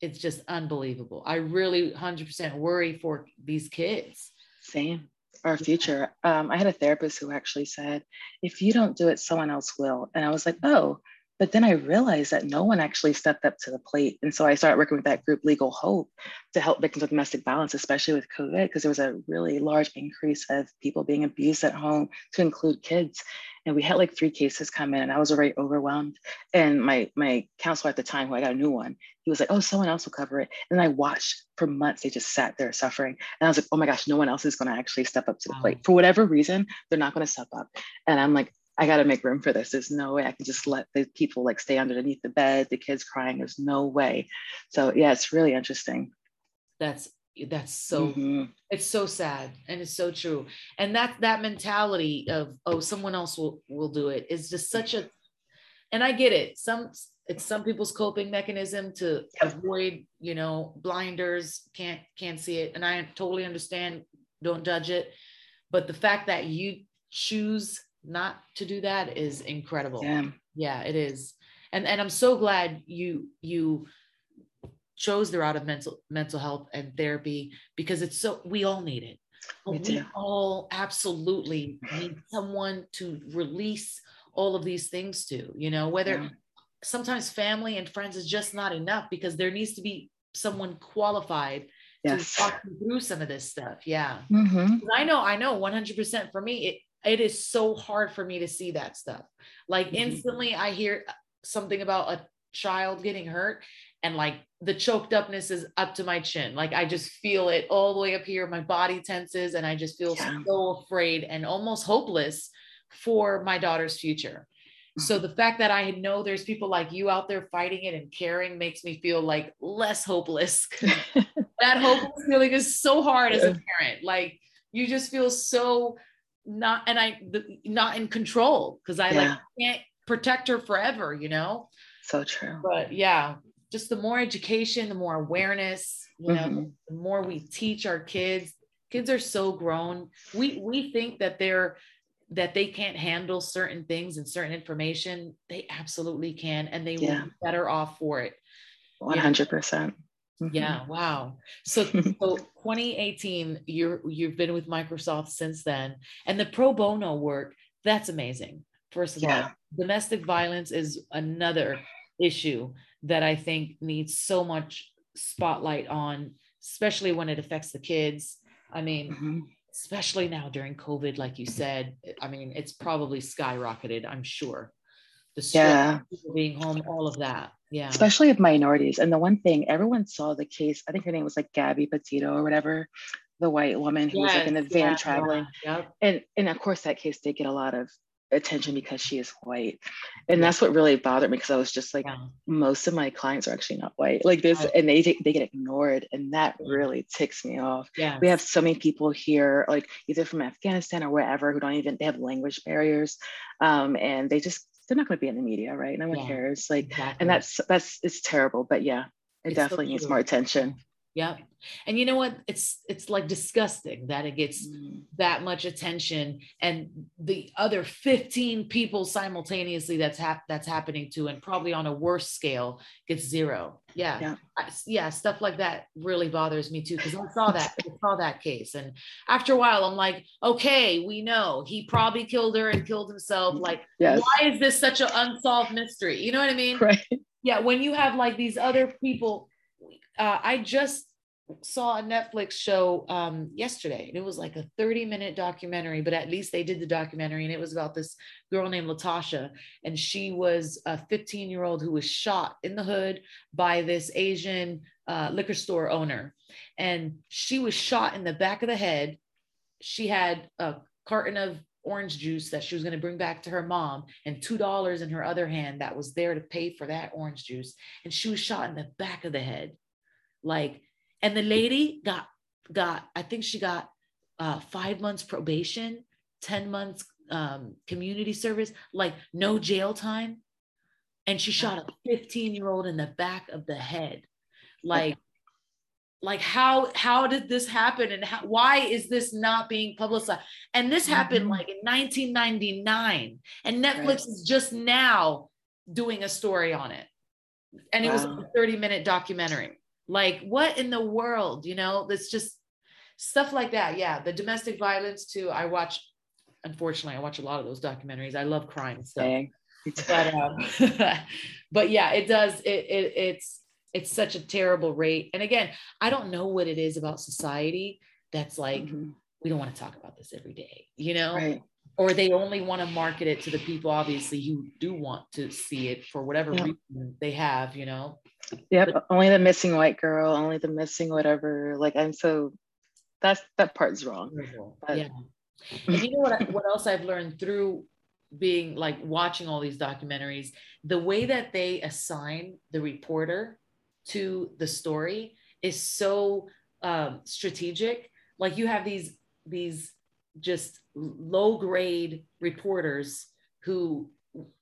it's just unbelievable. I really 100% worry for these kids. Same our future. Um, I had a therapist who actually said, if you don't do it, someone else will. And I was like, oh, but then I realized that no one actually stepped up to the plate. And so I started working with that group, Legal Hope, to help victims of domestic violence, especially with COVID, because there was a really large increase of people being abused at home, to include kids. And we had like three cases come in, and I was already overwhelmed. And my my counselor at the time, who I got a new one, he was like, "Oh, someone else will cover it." And I watched for months; they just sat there suffering. And I was like, "Oh my gosh, no one else is going to actually step up to the plate for whatever reason. They're not going to step up." And I'm like, I got to make room for this. There's no way I can just let the people like stay underneath the bed, the kids crying. There's no way. So yeah, it's really interesting. That's that's so mm-hmm. it's so sad and it's so true. And that that mentality of oh someone else will will do it is just such a and I get it. Some it's some people's coping mechanism to avoid, you know, blinders, can't can't see it. And I totally understand, don't judge it. But the fact that you choose not to do that is incredible. Yeah. yeah, it is. And and I'm so glad you you chose the route of mental mental health and therapy because it's so we all need it. We all absolutely need someone to release all of these things to, you know, whether yeah. sometimes family and friends is just not enough because there needs to be someone qualified yes. to talk through some of this stuff. Yeah. Mm-hmm. I know, I know 100% for me, it, it is so hard for me to see that stuff. Like mm-hmm. instantly I hear something about a child getting hurt and like the choked upness is up to my chin. Like I just feel it all the way up here. My body tenses and I just feel yeah. so afraid and almost hopeless for my daughter's future. So mm-hmm. the fact that I know there's people like you out there fighting it and caring makes me feel like less hopeless. that hopeless feeling is so hard as a parent. Like you just feel so not and I the, not in control because I yeah. like can't protect her forever, you know. So true. But yeah, just the more education, the more awareness, you know, mm-hmm. the more we teach our kids. Kids are so grown. We we think that they're that they can't handle certain things and certain information. They absolutely can, and they yeah. will be better off for it. One hundred percent. Yeah. Wow. So, so 2018, you're you've been with Microsoft since then, and the pro bono work that's amazing. First of yeah. all, domestic violence is another issue that I think needs so much spotlight on, especially when it affects the kids. I mean, mm-hmm. especially now during COVID, like you said, I mean, it's probably skyrocketed, I'm sure. The stress, yeah. being home, all of that. Yeah. Especially of minorities. And the one thing everyone saw the case, I think her name was like Gabby Petito or whatever, the white woman who yes, was like in the van yeah, traveling. Yeah, yep. And and of course that case did get a lot of attention because she is white and that's what really bothered me because i was just like most of my clients are actually not white like this and they they get ignored and that really ticks me off yeah we have so many people here like either from afghanistan or wherever who don't even they have language barriers um, and they just they're not going to be in the media right no one yeah. cares like exactly. and that's that's it's terrible but yeah it it's definitely so needs more attention Yep. And you know what? It's it's like disgusting that it gets mm. that much attention and the other 15 people simultaneously that's hap- that's happening to and probably on a worse scale gets zero. Yeah. Yeah, I, yeah stuff like that really bothers me too because I saw that I saw that case and after a while I'm like, okay, we know he probably killed her and killed himself. Mm, like yes. why is this such an unsolved mystery? You know what I mean? Right. Yeah, when you have like these other people uh, I just saw a Netflix show um, yesterday. and It was like a 30 minute documentary, but at least they did the documentary and it was about this girl named Latasha. And she was a 15 year old who was shot in the hood by this Asian uh, liquor store owner. And she was shot in the back of the head. She had a carton of orange juice that she was going to bring back to her mom and $2 in her other hand that was there to pay for that orange juice. And she was shot in the back of the head. Like, and the lady got got i think she got uh, five months probation 10 months um, community service like no jail time. And she shot a 15 year old in the back of the head. Like like how how did this happen? And how, why is this not being publicized? And this happened mm-hmm. like in 1999 and netflix right. is just now doing a story on it. And wow. it was a 30 minute documentary like, what in the world? You know, that's just stuff like that. Yeah. The domestic violence, too. I watch, unfortunately, I watch a lot of those documentaries. I love crime stuff. but, um, but yeah, it does. It, it, it's, it's such a terrible rate. And again, I don't know what it is about society that's like, mm-hmm. we don't want to talk about this every day, you know? Right or they only want to market it to the people obviously who do want to see it for whatever yeah. reason they have you know Yep, but, only the missing white girl, only the missing whatever. Like I'm so that's that part's wrong. But, yeah. And you know what what else I've learned through being like watching all these documentaries, the way that they assign the reporter to the story is so um, strategic. Like you have these these just low grade reporters who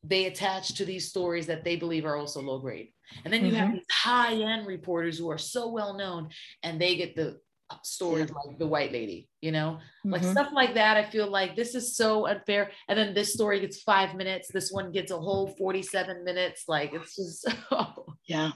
they attach to these stories that they believe are also low grade. And then you mm-hmm. have these high end reporters who are so well known and they get the stories yeah. like the white lady, you know, mm-hmm. like stuff like that. I feel like this is so unfair. And then this story gets five minutes, this one gets a whole 47 minutes. Like it's just, oh, yeah,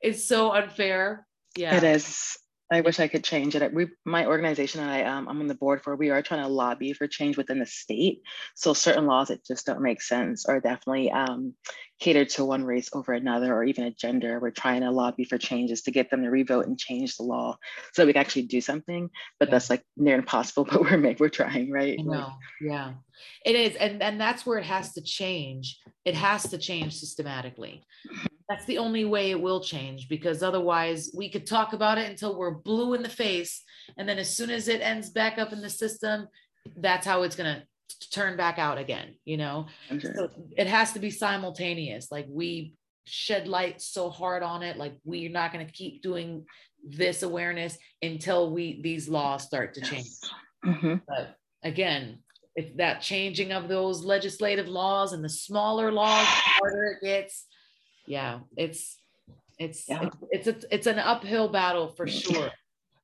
it's so unfair. Yeah, it is. I wish I could change it. We, my organization, and I, um, I'm on the board for. We are trying to lobby for change within the state. So certain laws that just don't make sense are definitely um, catered to one race over another, or even a gender. We're trying to lobby for changes to get them to revote and change the law so that we can actually do something. But yeah. that's like near impossible. But we're we're trying, right? No, yeah, it is, and and that's where it has to change. It has to change systematically that's the only way it will change because otherwise we could talk about it until we're blue in the face and then as soon as it ends back up in the system that's how it's going to turn back out again you know okay. so it has to be simultaneous like we shed light so hard on it like we're not going to keep doing this awareness until we these laws start to change mm-hmm. but again if that changing of those legislative laws and the smaller laws the harder it gets yeah, it's it's yeah. it's it's, a, it's an uphill battle for sure.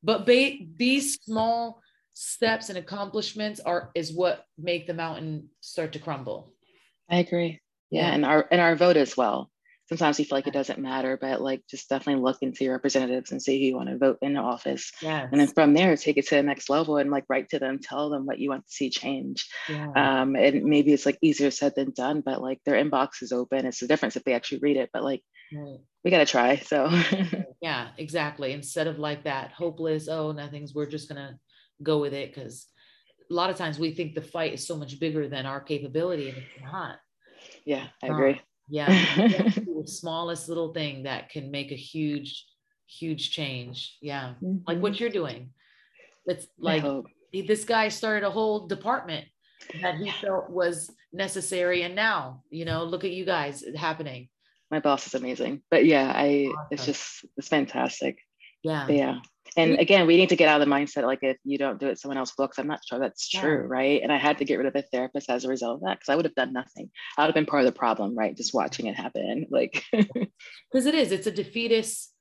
But ba- these small steps and accomplishments are is what make the mountain start to crumble. I agree. Yeah, and our and our vote as well. Sometimes you feel like it doesn't matter, but like just definitely look into your representatives and see who you want to vote in the office. Yes. And then from there, take it to the next level and like write to them, tell them what you want to see change. Yeah. Um, and maybe it's like easier said than done, but like their inbox is open. It's the difference if they actually read it, but like Right. we got to try. So Yeah, exactly. Instead of like that hopeless, oh, nothing's, we're just gonna go with it because a lot of times we think the fight is so much bigger than our capability and it's not. yeah, I Um, agree. Yeah, you have to do the smallest little thing that can make a huge, huge change. Yeah, like Mhm. what you're doing. It's like this guy started a whole department that he felt was necessary, and now you know, look at you guys happening. my boss is amazing. But yeah, I it's just it's fantastic. Yeah, yeah. And again, we need to get out of the mindset like if you don't do it, someone else will. Because I'm not sure that's Yeah. true, right? And I had to get rid of a therapist as a result of that because I would have done nothing. I would have been part of the problem, right? Just watching it happen. Like, because it is. It's a defeatist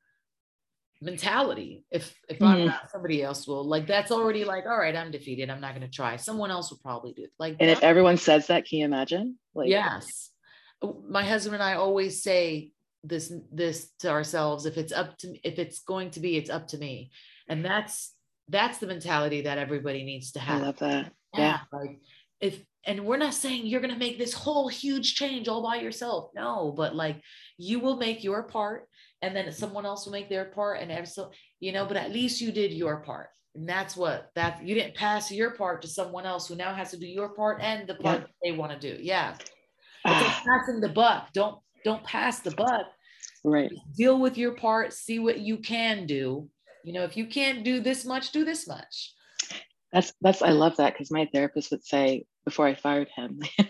mentality. If if I'm Mhm. not, somebody else will. Like that's already like, all right, I'm defeated. I'm not going to try. Someone else will probably do it. Like and if everyone says that, can you imagine? Like, yes my husband and i always say this this to ourselves if it's up to if it's going to be it's up to me and that's that's the mentality that everybody needs to have. I love that. yeah like if and we're not saying you're going to make this whole huge change all by yourself no but like you will make your part and then someone else will make their part and every so you know but at least you did your part and that's what that you didn't pass your part to someone else who now has to do your part and the part Yeah. that they want to do yeah ah. it's like passing the buck. Don't don't pass the buck. right. Deal with your part. See what you can do. You know, if you can't do this much, do this much. That's that's I love that because my therapist would say before I fired him,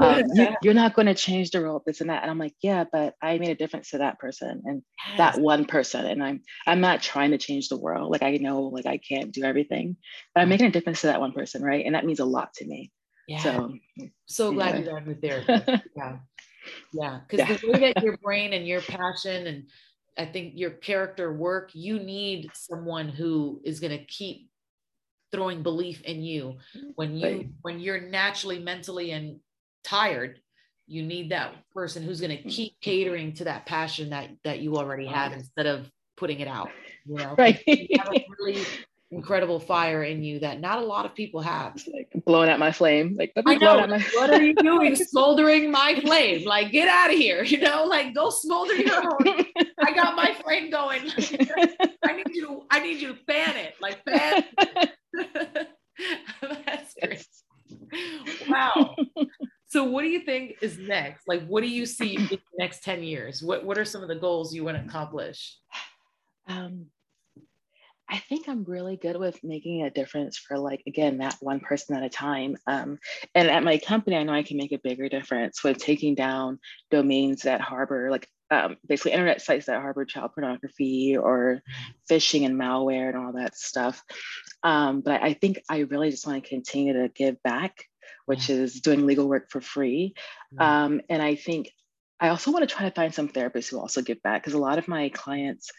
um, you, you're not going to change the world, this and that. And I'm like, yeah, but I made a difference to that person and that one person. And I'm I'm not trying to change the world. Like I know like I can't do everything, but I'm making a difference to that one person, right? And that means a lot to me. Yeah. So so glad you got me therapist. Yeah. Yeah. Because Yeah. the way that your brain and your passion and I think your character work, you need someone who is going to keep throwing belief in you mm-hmm. when you Right. when you're naturally mentally and tired you need that person who's going to mm-hmm. keep catering to that passion that that you already have instead of putting it out you know right. you have a really incredible fire in you that not a lot of people have It's like blowing out my flame. Like let I know. out my what are you doing smoldering my flame? Like, get out of here. You know, like go smolder your own. I got my flame going. I need you to, I need you to fan it. Like fan. That's great. Wow. So what do you think is next? Like, what do you see in the next 10 years? What what are some of the goals you want to accomplish? um, I think I'm really good with making a difference for like again that one person at a time. Um, and at my company, I know I can make a bigger difference with taking down domains that harbor like um, basically internet sites that harbor child pornography or phishing and malware and all that stuff. Um, but I think I really just want to continue to give back, which is doing legal work for free. Um, and I think I also want to try to find some therapists who also give back because a lot of my clients,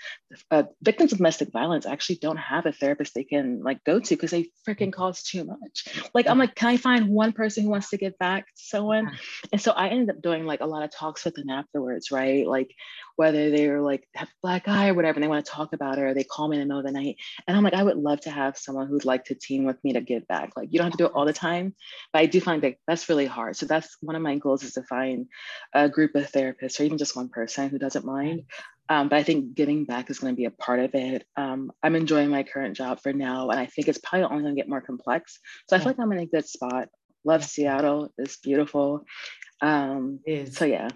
uh, victims of domestic violence, actually don't have a therapist they can like go to because they freaking cost too much. Like I'm like, can I find one person who wants to give back to someone? And so I ended up doing like a lot of talks with them afterwards, right? Like whether they're like have a black eye or whatever, and they want to talk about it, or they call me in the middle of the night, and I'm like, I would love to have someone who'd like to team with me to give back. Like you don't have to do it all the time, but I do find that that's really hard. So that's one of my goals is to find a group of therapists or even just one person who doesn't mind. Um, but I think giving back is going to be a part of it. Um, I'm enjoying my current job for now, and I think it's probably only going to get more complex. So I feel like I'm in a good spot. Love Seattle. It's beautiful. Um, so yeah,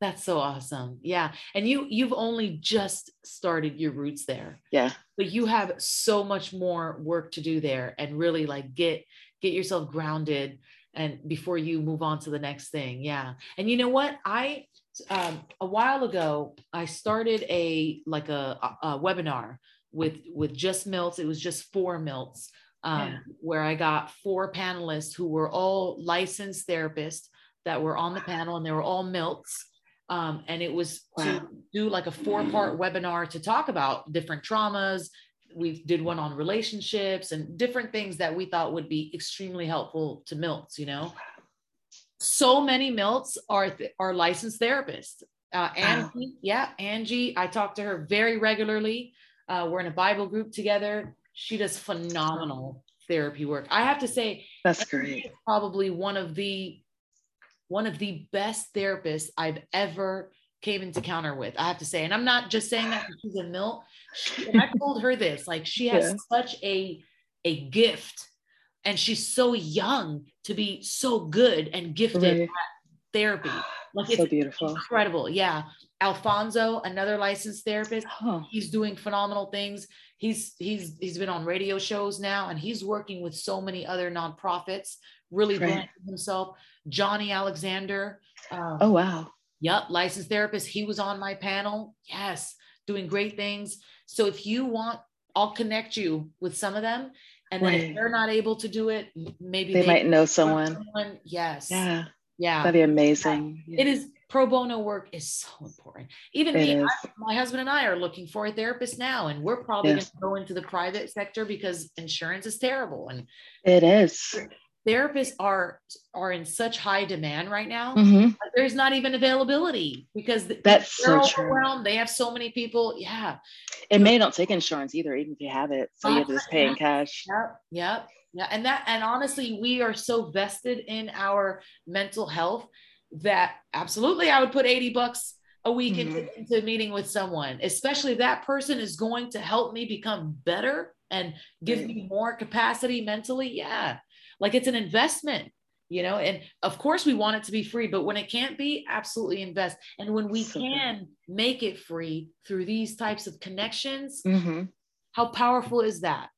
that's so awesome. Yeah. And you you've only just started your roots there. yeah, but you have so much more work to do there and really like get get yourself grounded and before you move on to the next thing yeah and you know what i um, a while ago i started a like a, a, webinar with with just milts it was just four milts um, Yeah. where i got four panelists who were all licensed therapists that were on the panel and they were all milts um, and it was Wow. to do like a four part webinar to talk about different traumas we did one on relationships and different things that we thought would be extremely helpful to milts you know so many milts are th- are licensed therapists Uh, Angie, wow. yeah, Angie. I talk to her very regularly. Uh, we're in a Bible group together. She does phenomenal therapy work. I have to say, that's great. Probably one of the one of the best therapists I've ever came into counter with. I have to say, and I'm not just saying that she's a milt. She, I told her this, like she has yeah. such a a gift, and she's so young to be so good and gifted right. at therapy. Like so it's beautiful, incredible. Yeah, Alfonso, another licensed therapist, huh. he's doing phenomenal things. He's he's he's been on radio shows now, and he's working with so many other nonprofits, really right. himself. Johnny Alexander. Um, oh wow. Yep, licensed therapist. He was on my panel. Yes, doing great things. So if you want, I'll connect you with some of them. And then right. if they're not able to do it, maybe they, they might know someone. someone. Yes. Yeah. Yeah. That'd be amazing. Yeah. It is pro bono work is so important. Even it me, I, my husband and I are looking for a therapist now, and we're probably yes. going to go into the private sector because insurance is terrible. And it is therapists are are in such high demand right now. Mm-hmm. there's not even availability because that's so overwhelmed true. they have so many people. Yeah. It may not take insurance either even if you have it. So you have to just pay in cash. Yep yep yeah. And that and honestly we are so vested in our mental health that absolutely i would put 80 bucks a week mm-hmm. into, into meeting with someone especially that person is going to help me become better and give me more capacity mentally. Yeah like it's an investment you know and of course we want it to be free but when it can't be absolutely invest. And when we can make it free through these types of connections mm-hmm. how powerful is that?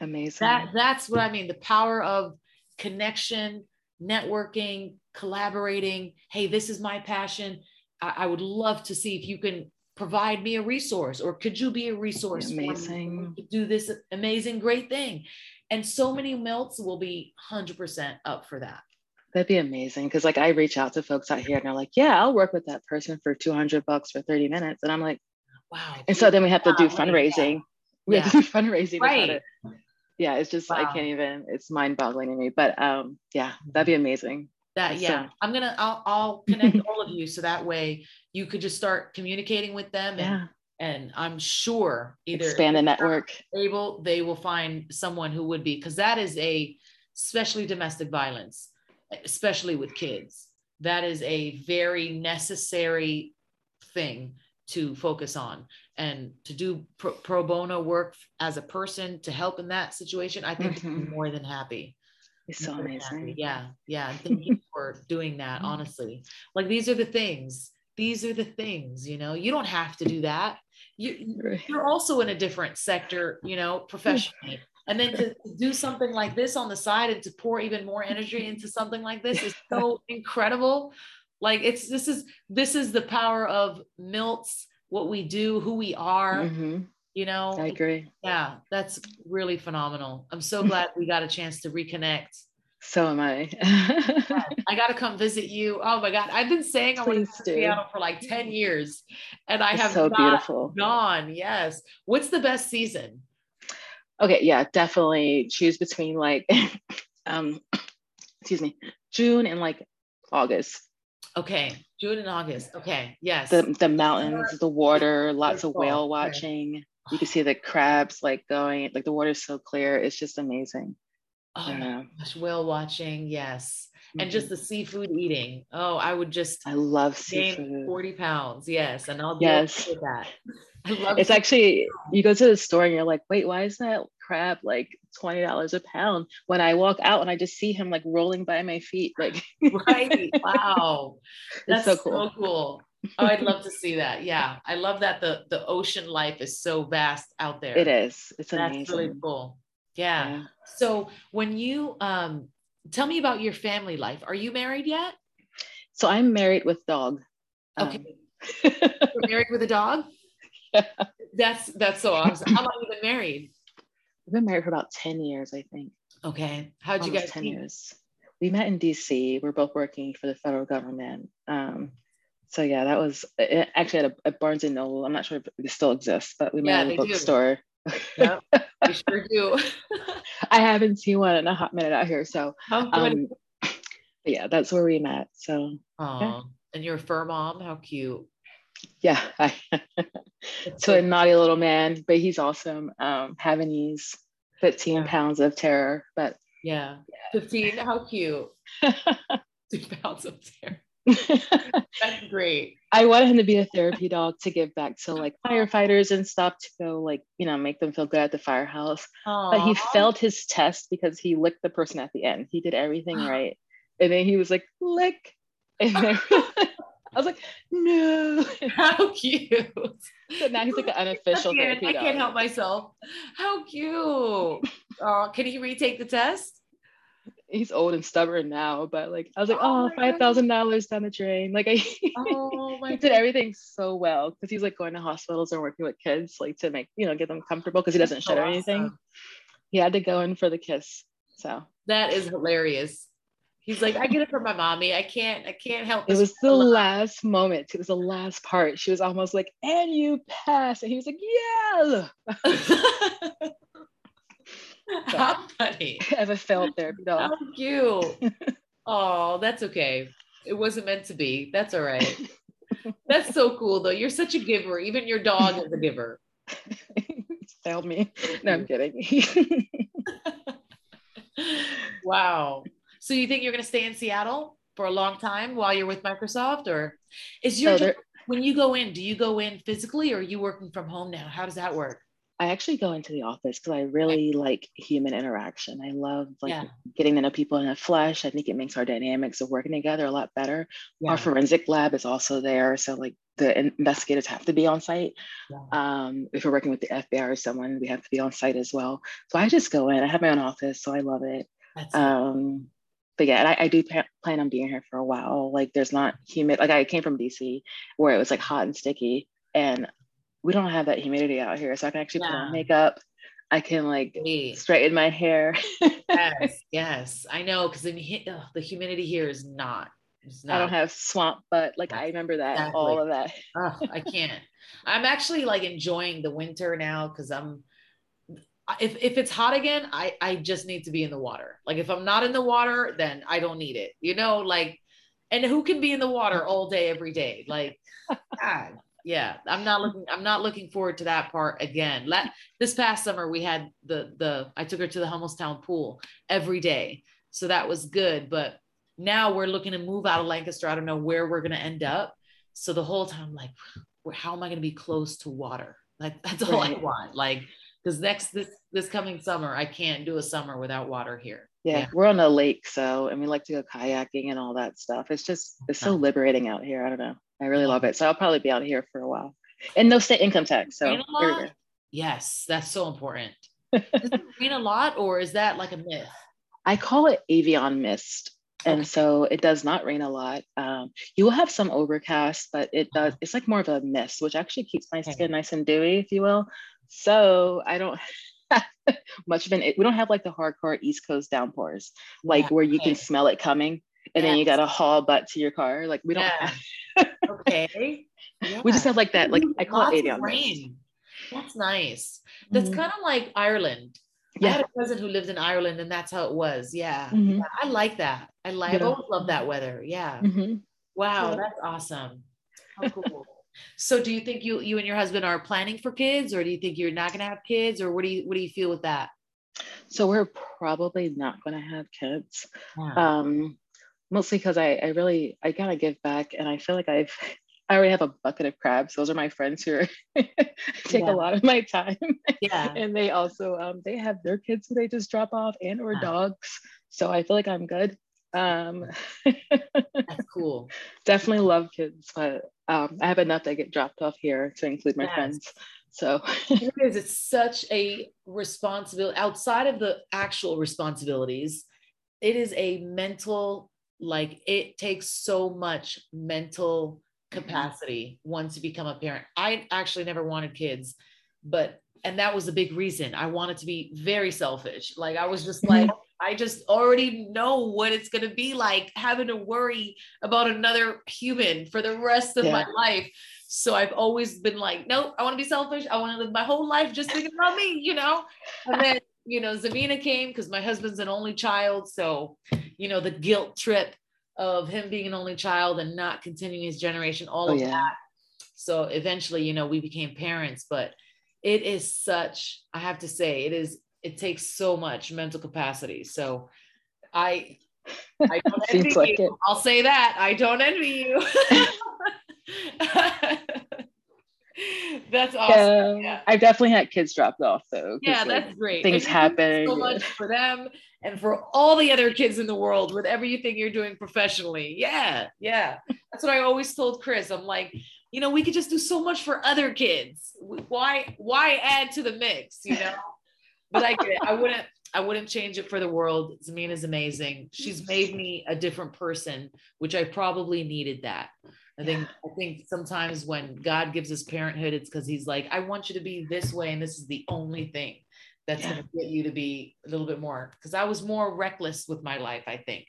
Amazing. That that's what i mean the power of connection networking collaborating. Hey this is my passion. I, I would love to see if you can provide me a resource or could you be a resource amazing. Do this amazing great thing and so many milts will be 100% up for that. That'd be amazing. Cause like I reach out to folks out here and they're like, yeah, I'll work with that person for 200 bucks for 30 minutes. And I'm like, wow. And so then we have to do fundraising. Yeah. We have to do fundraising. Right. Yeah. It's just, wow. I can't even, it's mind boggling to me, but um, yeah, that'd be amazing. That, yeah, so. I'm going to, I'll, I'll connect all of you. So that way you could just start communicating with them and, yeah and i'm sure either expand the network. able they will find someone who would be because that is a especially domestic violence especially with kids that is a very necessary thing to focus on. And to do pro, pro bono work as a person to help in that situation i think mm-hmm. more than happy. It's so amazing. yeah yeah. Thank you for doing that honestly. Like these are the things these are the things you know you don't have to do that. You, you're also in a different sector you know professionally. And then to do something like this on the side and to pour even more energy into something like this is so incredible. Like it's this is this is the power of milts what we do who we are mm-hmm. you know? I agree. Yeah that's really phenomenal. I'm so glad we got a chance to reconnect so am I. I got to come visit you. Oh my God. I've been saying I want to Seattle for like 10 years and I it's have so beautiful. gone. Yes. What's the best season? Okay. Yeah, definitely choose between like, um, excuse me, June and like August. Okay. June and August. Okay. Yes. The, the mountains, the water, lots of whale watching. You can see the crabs like going, like the water's so clear. It's just amazing. Oh gosh, whale watching, yes. Mm-hmm. And just mm-hmm. the seafood eating. Oh, I would just I love seafood. 40 pounds. Yes. And I'll yes. with that. I love it's actually you go to the store and you're like, wait, why is that crab like twenty dollars a pound? When I walk out and I just see him like rolling by my feet, like right. Wow. That's so cool. So cool. Oh, I'd love to see that. Yeah. I love that the the ocean life is so vast out there. It is. It's amazing. That's really cool. Yeah. yeah. So when you um tell me about your family life. Are you married yet? So I'm married with dog. Okay. Um. You're married with a dog? Yeah. That's that's so awesome. How long have you been married? We've been married for about 10 years, I think. Okay. How'd Almost you guys 10 meet? years? We met in DC. We're both working for the federal government. Um, so yeah, that was actually at, a, at Barnes and Noble. I'm not sure if it still exists, but we met yeah, at a bookstore. Yep, we sure do. I haven't seen one in a hot minute out here. So, um, yeah, that's where we met. So, oh, yeah. and you're a fur mom. How cute. Yeah. I, so a naughty little man, but he's awesome. Um, Havanese, 15 yeah. pounds of terror, but yeah. 15, how cute. Two pounds of terror. That's great. I wanted him to be a therapy dog to give back to like firefighters and stuff to go like, you know, make them feel good at the firehouse. Aww. But he failed his test because he licked the person at the end. He did everything right. And then he was like, lick. And then I was like, no. How cute. So now he's like an unofficial I therapy I can't help myself. How cute. Oh, can he retake the test? He's old and stubborn now, but like I was like, oh, oh five thousand dollars down the drain. Like I oh he did everything so well because he's like going to hospitals and working with kids like to make you know get them comfortable because he doesn't shit or anything. He had to go in for the kiss. So that is hilarious. He's like, I get it from my mommy. I can't, I can't help. It was the last moment. It was the last part. She was almost like, and you pass. And he was like, yeah. How funny. As a failed therapy dog. How cute. oh, that's okay. It wasn't meant to be. That's all right. that's so cool though. You're such a giver. Even your dog is a giver. failed me. No, I'm kidding. wow. So you think you're going to stay in Seattle for a long time while you're with Microsoft or is your so when you go in, do you go in physically or are you working from home now? How does that work? I actually go into the office because I really like human interaction. I love like yeah. getting to know people in the flesh. I think it makes our dynamics of working together a lot better. Yeah. Our forensic lab is also there, so like the investigators have to be on site. Yeah. Um, if we're working with the FBI or someone, we have to be on site as well. So I just go in. I have my own office, so I love it. Um, but yeah, I, I, do plan on being here for a while. Like, there's not humid. Like, I came from DC where it was like hot and sticky, and we don't have that humidity out here. So I can actually yeah. put on makeup. I can like straighten my hair. yes, yes, I know because the, the humidity here is not, not. I don't have swamp, but like I remember that exactly. all of that. oh, I can't. I'm actually like enjoying the winter now because I'm. If if it's hot again, I I just need to be in the water. Like if I'm not in the water, then I don't need it. You know, like, and who can be in the water all day every day? Like, God, yeah i'm not looking i'm not looking forward to that part again. Let, this past summer we had the the i took her to the Hummelstown pool every day. So that was good but now we're looking to move out of lancaster. I don't know where we're going to end up. So the whole time I'm like how am i going to be close to water? Like that's all right. i want. Like because next this this coming summer i can't do a summer without water here. Yeah, yeah, we're on a lake so and we like to go kayaking and all that stuff. It's just it's so liberating out here. I don't know I really love it. So I'll probably be out here for a while. And no state income tax. So yes, that's so important. Does it rain a lot or is that like a myth? I call it avian mist. And okay. so it does not rain a lot. Um, you will have some overcast, but it does, uh-huh. it's like more of a mist, which actually keeps my skin nice and dewy, if you will. So I don't much of an, we don't have like the hardcore East Coast downpours, like yeah, where you okay. can smell it coming and yes. then you got to haul butt to your car. Like we don't. Yeah. Have... okay. Yeah. We just have like that. Like I call Lots it rain. That's nice. That's mm-hmm. kind of like Ireland. Yeah. I had a cousin who lived in Ireland, and that's how it was. Yeah, mm-hmm. yeah I like that. I like. Yeah. I've always loved that weather. Yeah. Mm-hmm. Wow, that's awesome. How cool. so, do you think you you and your husband are planning for kids, or do you think you're not going to have kids, or what do you what do you feel with that? So we're probably not going to have kids. Yeah. Um, mostly because I, I really I gotta give back and I feel like I've I already have a bucket of crabs. Those are my friends who are, take yeah. a lot of my time. Yeah. and they also um, they have their kids who they just drop off and or dogs. So I feel like I'm good. Um, That's cool. definitely love kids, but um, I have enough that get dropped off here to include my yes. friends. So it is. It's such a responsibility outside of the actual responsibilities. It is a mental like it takes so much mental mm-hmm. capacity once you become a parent. I actually never wanted kids, but and that was a big reason. I wanted to be very selfish. Like I was just mm-hmm. like I just already know what it's going to be like having to worry about another human for the rest of yeah. my life. So I've always been like, nope, I want to be selfish. I want to live my whole life just thinking about me, you know? And then you know, Zamina came because my husband's an only child. So, you know, the guilt trip of him being an only child and not continuing his generation, all oh, of yeah. that. So eventually, you know, we became parents, but it is such, I have to say, it is, it takes so much mental capacity. So I, I don't envy like you. It. I'll say that. I don't envy you. that's awesome. Yeah, yeah. I've definitely had kids dropped off though. Yeah, that's like, great. Things happen. So much for them and for all the other kids in the world with everything you're doing professionally. Yeah, yeah. That's what I always told Chris. I'm like, you know, we could just do so much for other kids. Why, why add to the mix? You know. But I get it. I wouldn't. I wouldn't change it for the world. Zamina's amazing. She's made me a different person, which I probably needed that. I think I think sometimes when God gives us parenthood, it's because He's like, I want you to be this way, and this is the only thing that's yeah. going to get you to be a little bit more. Because I was more reckless with my life, I think,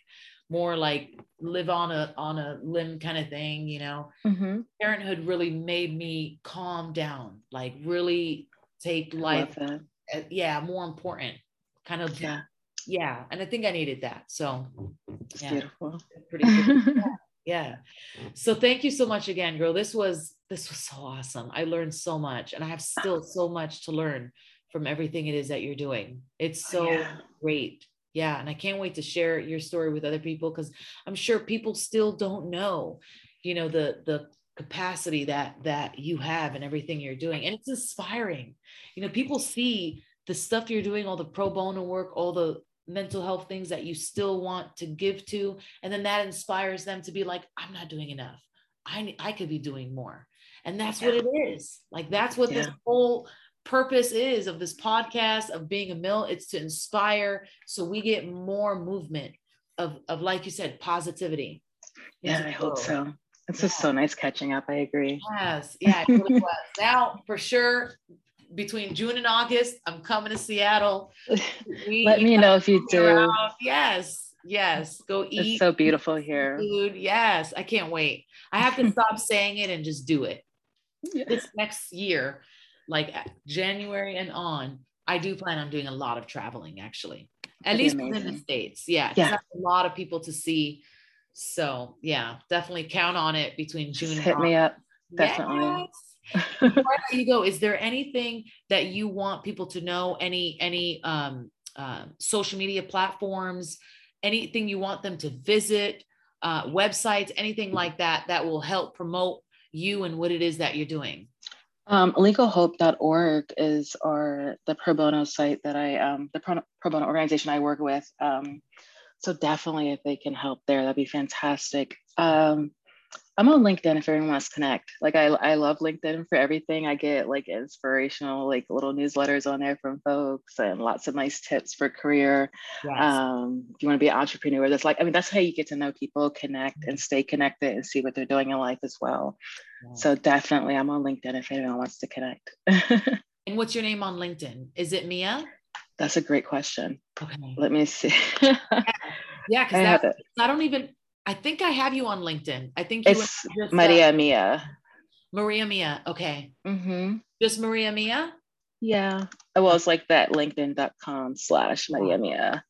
more like live on a on a limb kind of thing, you know. Mm-hmm. Parenthood really made me calm down, like really take life, yeah, more important, kind of yeah, yeah. And I think I needed that. So, yeah, beautiful, pretty good. yeah. So thank you so much again girl. This was this was so awesome. I learned so much and i have still so much to learn from everything it is that you're doing. It's oh, so yeah. great. Yeah and i can't wait to share your story with other people because i'm sure people still don't know you know the the capacity that that you have and everything you're doing and it's inspiring. You know people see the stuff you're doing all the pro bono work all the mental health things that you still want to give to and then that inspires them to be like i'm not doing enough. I i could be doing more. And that's yeah. what it is. Like that's what yeah. this whole purpose is of this podcast of being a milt. It's to inspire so we get more movement of of like you said positivity yeah i hope so. It's yeah. just so nice catching up. I agree. Yes. Yeah now for sure between June and August, I'm coming to Seattle. We Let me know if you do. Around. Yes, yes. Go eat. It's so beautiful here. Food. Yes, I can't wait. I have to stop saying it and just do it. Yeah. This next year, like uh, January and on, I do plan on doing a lot of traveling actually. At That'd least within the States. Yeah. Yeah. A lot of people to see. So yeah, definitely count on it between June just and hit August. me up. Definitely. Yes before you go, is there anything that you want people to know? Any any um, uh, social media platforms? Anything you want them to visit? Uh, websites? Anything like that that will help promote you and what it is that you're doing? Um, legalhope.org is our the pro bono site that I um, the pro, pro bono organization I work with. Um, so definitely, if they can help there, that'd be fantastic. Um, I'm on LinkedIn if everyone wants to connect. Like I, I love LinkedIn for everything. I get like inspirational, like little newsletters on there from folks and lots of nice tips for career. Yes. Um, if you want to be an entrepreneur, that's like, I mean, that's how you get to know people, connect and stay connected and see what they're doing in life as well. So definitely I'm on LinkedIn if anyone wants to connect. and what's your name on LinkedIn? Is it Mia? That's a great question. Okay. Let me see. yeah, because I, I don't even I think I have you on LinkedIn. I think you it's just, Maria uh, Mia. Maria Mia. Okay. Mm-hmm. Just Maria Mia? Yeah. Well, it's like that linkedin.com slash Maria Mia.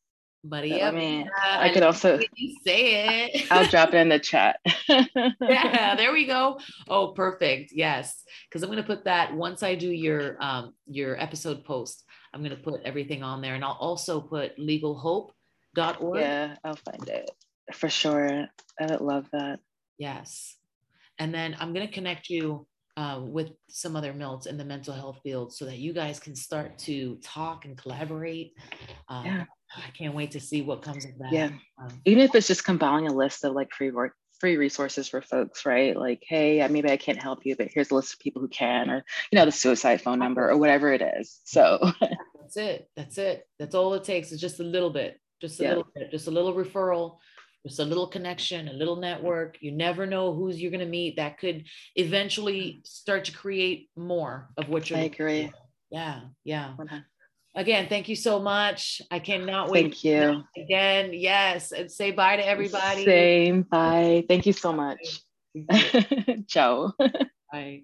Maria I mean, I could also say it. I'll drop it in the chat. yeah, there we go. Oh, perfect. Yes. Because I'm gonna put that once I do your um your episode post, I'm gonna put everything on there and I'll also put legalhope.org. Yeah, I'll find it for sure. I would love that. Yes. And then I'm going to connect you uh, with some other milts in the mental health field so that you guys can start to talk and collaborate. Um, yeah. I can't wait to see what comes of that. Yeah. Um, Even if it's just compiling a list of like free work, free resources for folks, right? Like, hey, maybe I can't help you, but here's a list of people who can, or you know, the suicide phone number or whatever it is. So that's it. That's it. That's all it takes is just a little bit, just a yeah. little bit, just a little referral just a little connection, a little network. You never know who's you're going to meet that could eventually start to create more of what you're. I agree. Yeah, yeah. Again, thank you so much. I cannot wait. Thank you again. Yes, and say bye to everybody. Same. Bye. Thank you so much. Ciao. Bye.